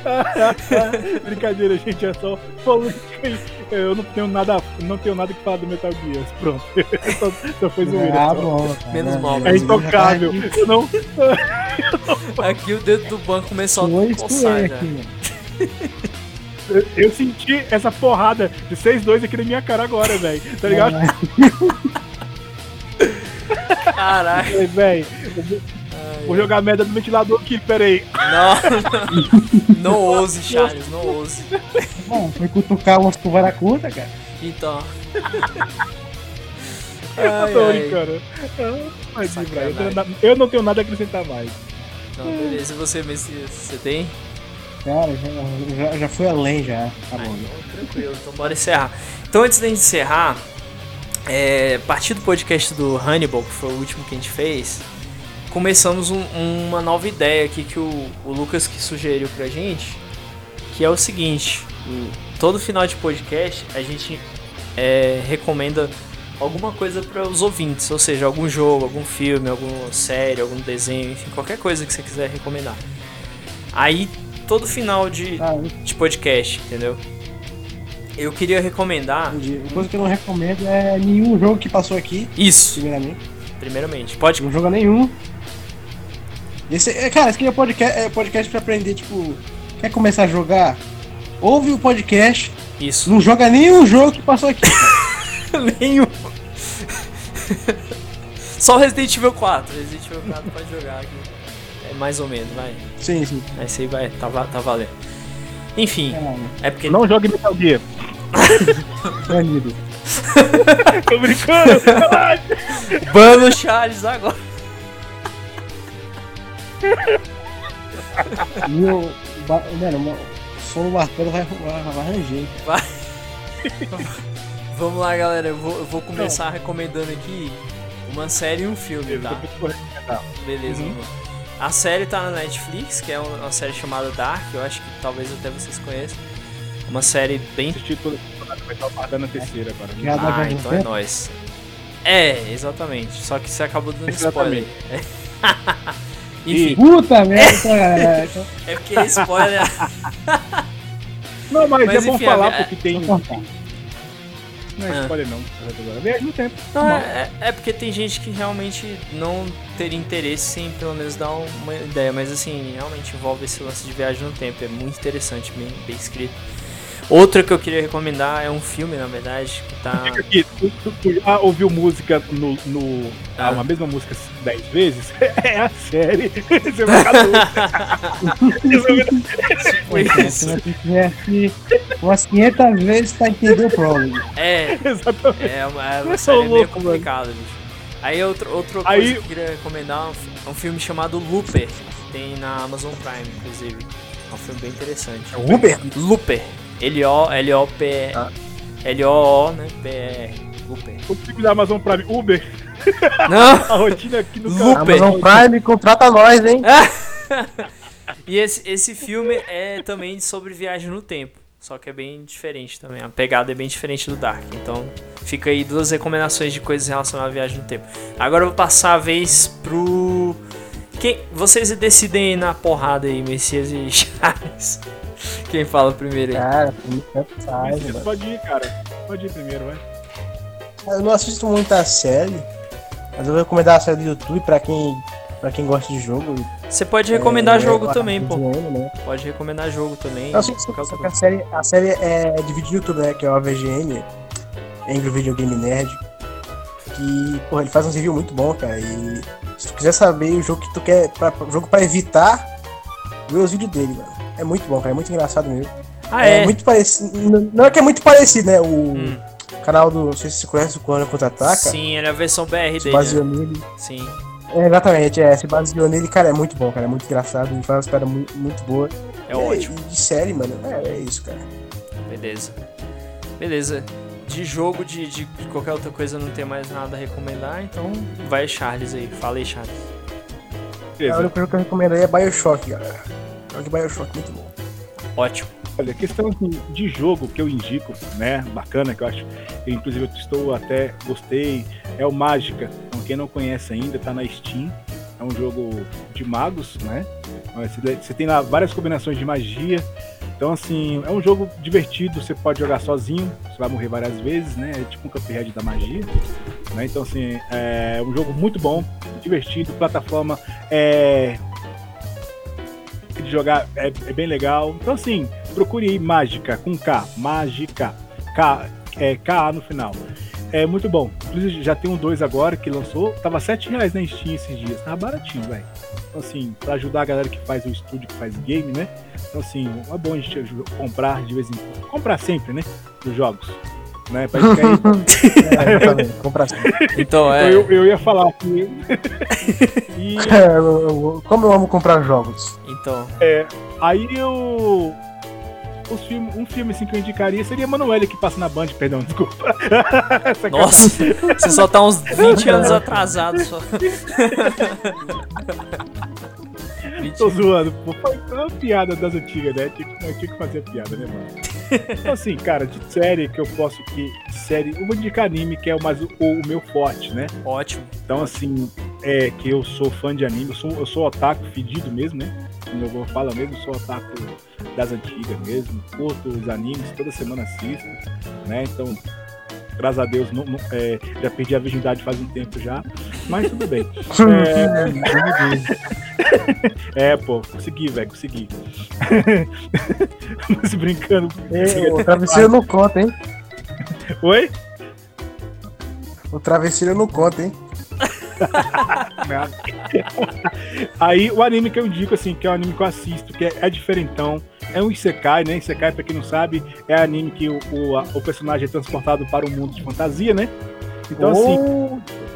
*laughs* Brincadeira, gente, é só aí. Eu não tenho nada, não tenho nada que falar do Metal Gear, pronto. só, só foi zoeira. Ah, só. bom. Menos mal, É intocável. Eu não, Aqui o dedo do banco começou a coçar já. aqui, mano. Eu, eu senti essa porrada de 6-2 aqui na minha cara agora, velho. Tá ligado? Caraca. É, velho. eu vou- jogar a merda no ventilador aqui, pera aí. Não, não ouse, Charles, não ouse. Bom, foi cutucar umas cuvaracuta, cara. Então. *laughs* Eu Ai, tô ai. brincando. Mas, eu, eu não tenho nada a acrescentar mais. Não, beleza. E você, Messias? Você tem? Cara, já, já, já fui além já. Tá bom. tranquilo, então bora encerrar. Então antes gente encerrar, é, a partir do podcast do Hannibal, que foi o último que a gente fez, começamos um- uma nova ideia aqui que o, o Lucas que sugeriu pra gente, que é o seguinte, todo final de podcast a gente é, recomenda alguma coisa para os ouvintes, ou seja, algum jogo, algum filme, alguma série, algum desenho, enfim, qualquer coisa que você quiser recomendar. Aí, todo final de, Tá, de podcast, entendeu? Eu queria recomendar entendi. Uma coisa que eu não recomendo é nenhum jogo que passou aqui, isso, primeiramente. primeiramente. Pode. Não joga nenhum. Esse, é, cara, esse aqui é podcast, é podcast pra aprender, tipo, quer começar a jogar? Ouve o podcast, Isso. não joga nenhum jogo que passou aqui. *laughs* Nenhum. *laughs* Só Resident Evil 4. Resident Evil 4 pode jogar aqui. É mais ou menos, vai. sim, sim. Esse aí vai, tá, tá valendo. Enfim, É, é porque. Não jogue Metal Gear. *laughs* banido. *laughs* Tô brincando. Bano o Charles agora. E o mano, o som do martelo vai, vai, vai ranger. Vai. Vamos lá, galera. Eu vou, eu vou começar Não. recomendando aqui uma série e um filme, tá? Beleza, uhum. A série tá na Netflix, que é uma série chamada Dark, eu acho que talvez até vocês conheçam. Uma série bem. Assisti toda vai estar guardando a terceira agora. Né? Ah, então é nóis. É, exatamente. Só que você acabou dando spoiler. *laughs* Enfim. Puta *laughs* merda, É porque spoiler. Não, mas, mas é bom falar porque tem. Não é ah. spoiler não, viagem no tempo. Não, é, é, porque tem gente que realmente não teria interesse em pelo menos dar uma ideia, mas assim, realmente envolve esse lance de viagem no tempo, é muito interessante, bem, bem escrito. Outra que eu queria recomendar é um filme, na verdade, que tá. Fica aqui, tu, tu, tu já ouviu música no. no ah. Uma mesma música dez vezes? *laughs* É a série. *laughs* Você vai ficar isso. Umas 500 vezes pra entender o problema. É, exatamente. É uma, é uma série meio complicada, bicho. Aí outro, outro Aí... coisa que eu queria recomendar é um filme chamado Looper, que tem na Amazon Prime, inclusive. É um filme bem interessante. É Looper? Looper. L-O, L-O-P... Ah. L-O-O, né? P-R. Uber. O time da Amazon Prime, Uber. *laughs* Não. A rotina aqui no Looper. Amazon Prime contrata nós, hein? *laughs* e esse, esse filme é também sobre viagem no tempo. Só que é bem diferente também. A pegada é bem diferente do Dark. Então fica aí duas recomendações de coisas relacionadas à viagem no tempo. Agora eu vou passar a vez pro. Quem... Vocês decidem aí na porrada aí, Messias e *laughs* Charles. Quem fala primeiro aí? Cara, faz. Pode ir, cara. Pode ir primeiro, vai. Eu não assisto muita série, mas eu vou recomendar a série do YouTube pra quem, pra quem gosta de jogo. Você pode recomendar é, jogo é, também, pô. né? Pode recomendar jogo também. Não, sim, sim, a série, a série é dividida no YouTube, né? Que é o AVGN, Angry Video Game Nerd. Que, porra, ele faz um review muito bom, cara. E se tu quiser saber o jogo que tu quer, pra, jogo pra evitar, vê os vídeos dele, mano. É muito bom, cara. É muito engraçado mesmo. Ah, é? é muito parecido. Não é que é muito parecido, né? O hum. canal do. Não sei se você conhece o Corona Contra-Ataca. Sim, ele é a versão BR dele. Se baseou né? nele. Sim. É, exatamente, é. Se baseou nele, cara, é muito bom, cara. É muito engraçado. Ele faz uma história muito, muito boa. É, ótimo. de série, mano. É, é isso, cara. Beleza. Beleza. De jogo, de, de qualquer outra coisa, não tem mais nada a recomendar, então vai Charles aí. Fala aí, Charles. Beleza. A única coisa que eu recomendo aí é Bioshock, galera. Jogue Bioshock, muito bom. Ótimo. Olha, questão de jogo que eu indico, né, bacana, que eu acho, que inclusive eu estou até, gostei, é o Mágica. Então, quem não conhece ainda, tá na Steam. É um jogo de magos, né? Você tem lá várias combinações de magia. Então, assim, é um jogo divertido, você pode jogar sozinho, você vai morrer várias vezes, né? É tipo um Cuphead da magia. Né? Então, assim, é um jogo muito bom, divertido, plataforma é de jogar é, é, bem legal. Então, assim, procure aí Mágica, com K, Mágica, K, é, K no final. É muito bom. Inclusive, já tem um 2 agora que lançou. Tava 7 reais na Steam esses dias. Tava baratinho, velho. Então, assim, pra ajudar a galera que faz o estúdio, que faz game, né? Então, assim, é bom a gente comprar de vez em quando. Comprar sempre, né? Os jogos né? Pra ficar aí. é, eu também, comprar Então, é. Eu, eu ia falar aqui. *laughs* e... *laughs* é, eu, como eu amo comprar jogos. Então. É, aí eu. Os filme, um filme assim que eu indicaria seria Manoel que passa na Band, perdão, *laughs* desculpa. Nossa, você só tá uns 20 anos atrasado só. Tô zoando, pô. Foi uma piada das antigas, né? Tinha, tinha que fazer piada, né, mano? Então, assim, cara, de série que eu posso que. Série. Eu vou indicar anime, que é o, mais, o, o meu forte, né? Ótimo. Então, assim, é que eu sou fã de anime, eu sou, eu sou otaku fedido mesmo, né? Como eu falo mesmo, sou otaku das antigas mesmo, curto os animes, toda semana assisto, né? Então, graças a Deus, não, não, é, já perdi a virgindade faz um tempo já, mas tudo bem. É, *laughs* é pô, consegui, velho, consegui. *laughs* mas brincando. É, o travesseiro não conta, hein? Oi? O travesseiro não conta, hein? *laughs* Aí o anime que eu indico, assim, que é o anime que eu assisto, que é, é diferentão, é um Isekai, né? Isekai, pra quem não sabe, é anime que o, o, o personagem é transportado para um mundo de fantasia, né? Então, assim, oh. assim.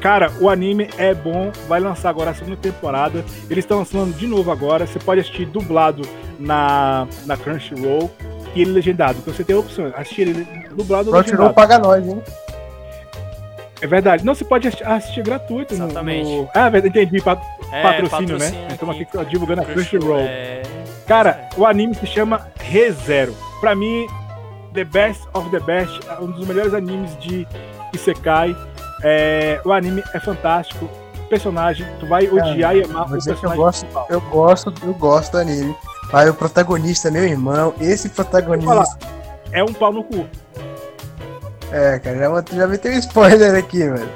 Cara, o anime é bom, vai lançar agora a segunda temporada. Eles estão lançando de novo agora. Você pode assistir dublado na, na Crunchyroll e ele legendado. Então você tem a opção, assistir ele dublado ou Crunchyroll legendado. paga nós, hein? É verdade. Não, você pode assistir, assistir gratuito. Exatamente. No, Ah, verdade, entendi. Pa- É, patrocínio, né? Estamos aqui divulgando a Crunchyroll. É... Cara, o anime se chama ReZero. Pra mim, The Best of the Best, é um dos melhores animes de Isekai. É, o anime é fantástico. Personagem, tu vai odiar e amar o dizer que eu personagem. gosto, principal. eu gosto, eu gosto do anime. Aí o protagonista, meu irmão, esse protagonista. É um pau no cu. É, cara, já, já meteu um spoiler aqui, velho.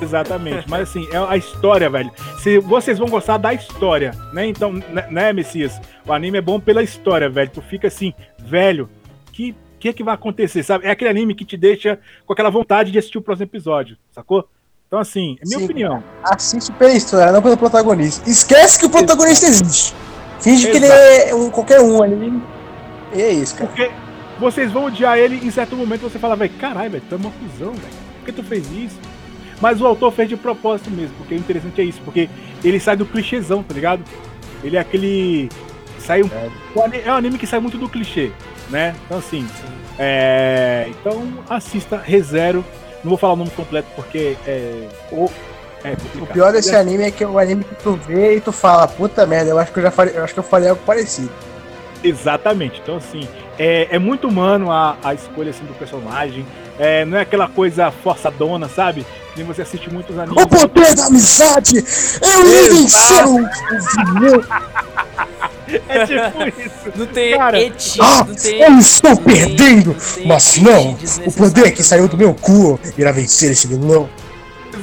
Exatamente. Mas assim, é a história, velho. Se vocês vão gostar da história, né? Então, né, né, Messias? O anime é bom pela história, velho. Tu fica assim, velho, que que, que vai acontecer, sabe? É aquele anime que te deixa com aquela vontade de assistir o próximo episódio, sacou? Então, assim, é minha Sim. opinião. Assiste pela história, não pelo protagonista. Esquece que o protagonista existe. Finge que ele Exato. é um, qualquer um ali. E é isso, cara. Porque vocês vão odiar ele em certo momento você fala, velho, caralho, velho, tu é uma cuzão, velho. Por que tu fez isso? Mas o autor fez de propósito mesmo, porque o interessante é isso, porque ele sai do clichêzão, tá ligado? Ele é aquele. Sai um. ani- É um anime que sai muito do clichê, né? Então assim. É, então assista ReZero. Não vou falar o nome completo porque é. O- é O pior desse anime é que é o anime que tu vê e tu fala, puta merda, eu acho que eu já falei, eu acho que eu falei algo parecido. Exatamente. Então, assim, é, é muito humano a, a escolha assim, do personagem. É, não é aquela coisa forçadona, sabe? Que nem você assiste muitos animes. O poder da amizade! Eu ia vencer o, vilão! *laughs* É tipo isso. Não tem Cara, eti, Ah, não tem. eu estou não tem- perdendo! não tem Mas não! O poder que saiu do meu cu irá vencer esse vilão.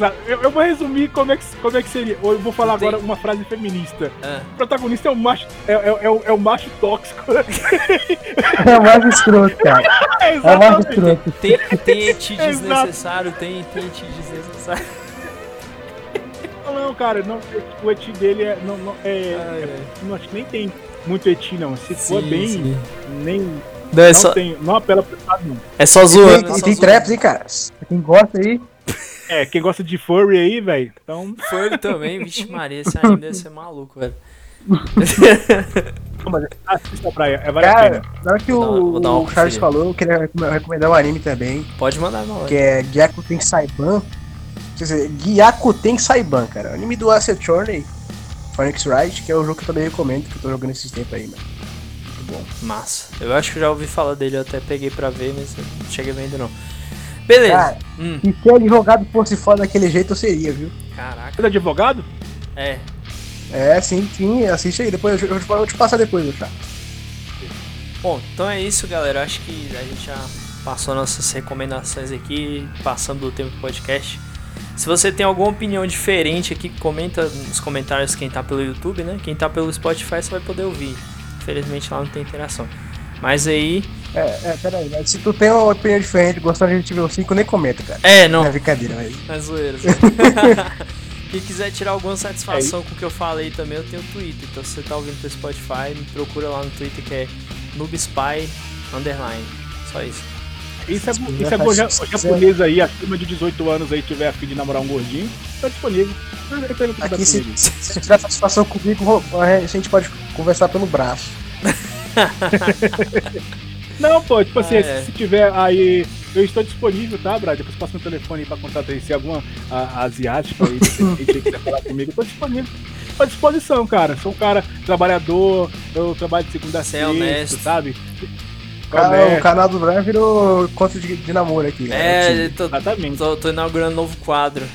Exato. Eu, eu vou resumir como é, que, como é que seria. Eu vou falar agora uma frase feminista. Ah, O protagonista é o macho. É, é, é o, é o macho tóxico. *laughs* É o mais escroto, cara. *laughs* É, É o mais exatamente. escroto. tem, tem eti *laughs* desnecessário, tem, tem eti desnecessário. Não, cara, não, o eti dele é. Não, não, é, Ai, ai. não acho que nem tem muito eti, não. Se for Sim, bem, sim. nem. Não, é, não, só, tem, não apela pro lado, não. é só E zoando. tem, é e tem traps, hein, cara? Pra Quem gosta aí, É, quem gosta de furry aí, velho. Então. Furry também, vixe Maria, esse anime deve ser maluco, velho. Mas assista pra é vale a cara, pena. na hora que Vou dar uma- o, vou dar o Charles falou, eu queria recome- recomendar um anime também, Pode mandar não. que é Gyakuten Saiban. Quer dizer, Gyakuten Saiban, cara. É o anime do Asset Journey, Phoenix Wright, que é o jogo que eu também recomendo, que eu tô jogando esses tempos aí, mano. Muito bom. Massa. Eu acho que já ouvi falar dele, eu até peguei pra ver, mas não cheguei vendo não. Beleza. Cara, Hum, E se advogado fosse foda daquele jeito, eu seria, viu? caraca. Você é advogado? É. É, sim, sim, assiste aí. Depois eu, eu, eu vou te passar depois, já. Bom, então é isso, galera. Acho que a gente já passou nossas recomendações aqui, passando do tempo do podcast. Se você tem alguma opinião diferente aqui, comenta nos comentários quem tá pelo YouTube, né? Quem tá pelo Spotify você vai poder ouvir. Infelizmente lá não tem interação. Mas aí. É, é, pera aí, mas se tu tem uma opinião diferente, gostou de gente ver o 5, nem comenta, cara. É, não. É brincadeira, mas. É zoeira. *laughs* Quem quiser tirar alguma satisfação com o que eu falei também, eu tenho o Twitter. Então se você tá ouvindo pelo Spotify, me procura lá no Twitter que é NoobSpy Underline. Só isso. Isso é, Se isso é bom, se quiser. japonês aí, acima de 18 anos aí, tiver a fim de namorar um gordinho, tá disponível. Pra Aqui, se, comigo. se você tiver satisfação comigo, a gente pode conversar pelo braço. *laughs* Não, pô, tipo assim, Ah, é. se tiver aí. Eu estou disponível, tá, Brad? Depois passa meu telefone aí pra contato aí. Se alguma a, asiática aí, quiser falar comigo, eu tô disponível. Tô à disposição, cara. Sou um cara trabalhador, eu trabalho de segunda a é sexta, sabe? Cara, Honesto, o canal do Brian virou conto de, de namoro aqui. É, tô, Exatamente. tô, tô inaugurando um novo quadro.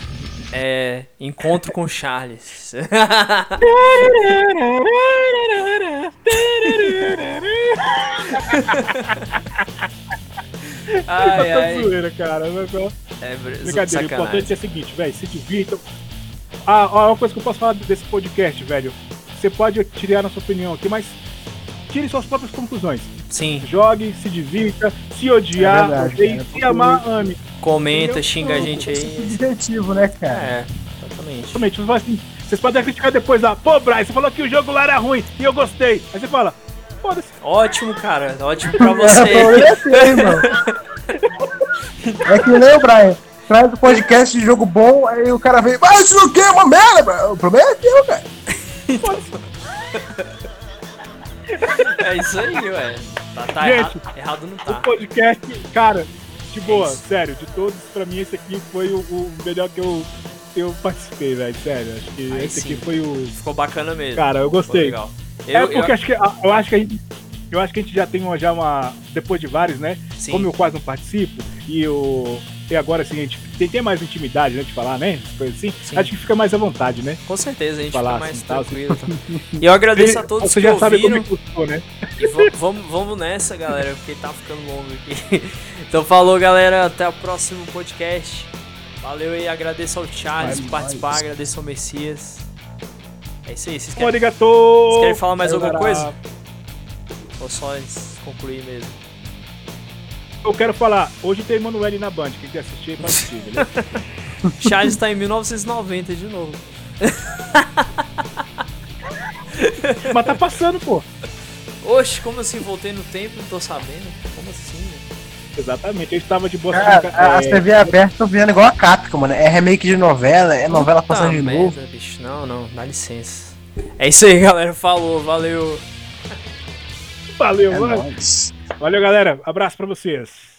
É. Encontro com Charles. *laughs* *laughs* *laughs* ai, ai. zoeira, cara. ó, É, br- Brincadeira, o sacanagem. importante é o seguinte, velho, se divirtam. Ah, ó, uma coisa que eu posso falar desse podcast, velho. Você pode tirar a sua opinião aqui, mas tire suas próprias conclusões. Sim, Jogue, se divirta, se odiar, É verdade, se amar, ame. comenta, Eu- xinga a gente aí. Divertivo, né, cara? É, exatamente. Fala assim, vocês podem criticar depois lá, pô, Brian, você falou que o jogo lá era ruim e eu gostei. Aí você fala, foda-se. Ótimo, cara. Ótimo pra É, você. é. *laughs* É que nem o Brian. traz o podcast de jogo bom, aí o cara vem, mas isso não é uma merda, bro. O problema é teu, cara. É isso aí, ué. Tá, tá Gente, errado, errado não O tá. podcast, cara, de boa, É sério, de todos, pra mim esse aqui foi o, o melhor que eu, eu participei, velho, sério. Acho que Aí esse sim. aqui foi o. Ficou bacana mesmo. Cara, eu gostei. legal. É Eu, porque eu, acho que, a- eu acho que a gente. Eu acho que a gente já tem uma, já uma. Depois de vários, né? sim, Como eu quase não participo, e eu. E agora assim, a gente tem, tem mais intimidade, né? De falar, né? Coisas assim. Sim. Acho que fica mais à vontade, né? com certeza a gente falar fica mais assim, tal, tranquilo. tá? *laughs* E eu agradeço a todos Você que já sabe como ouviram. é que eu sou, né? E va- vamos, vamos nessa, galera, porque tá ficando longo aqui. *laughs* Então falou, galera. Até o próximo podcast. Valeu aí, agradeço ao Charles Vai por participar, nóis. agradeço ao Messias. É isso aí, vocês querem, Arigato! vocês querem falar mais alguma coisa? Ou só concluir mesmo? Eu quero falar, hoje tem Emanuele na Band, quem quer assistir, pode assistir, beleza? *laughs* Charles tá em 1990 de novo. Mas tá passando, pô. Oxe, como assim? Voltei no tempo, não tô sabendo. Como assim, velho? Exatamente, eu estava de boa Cara, a- as é, TV abertas estão vendo igual a Capcom, mano. É remake de novela, é novela Puta passando de merda, novo. bicho. Não, não, dá licença. É isso aí, galera. Falou, valeu. Valeu, É mano. nóis. Valeu, galera. Abraço pra vocês.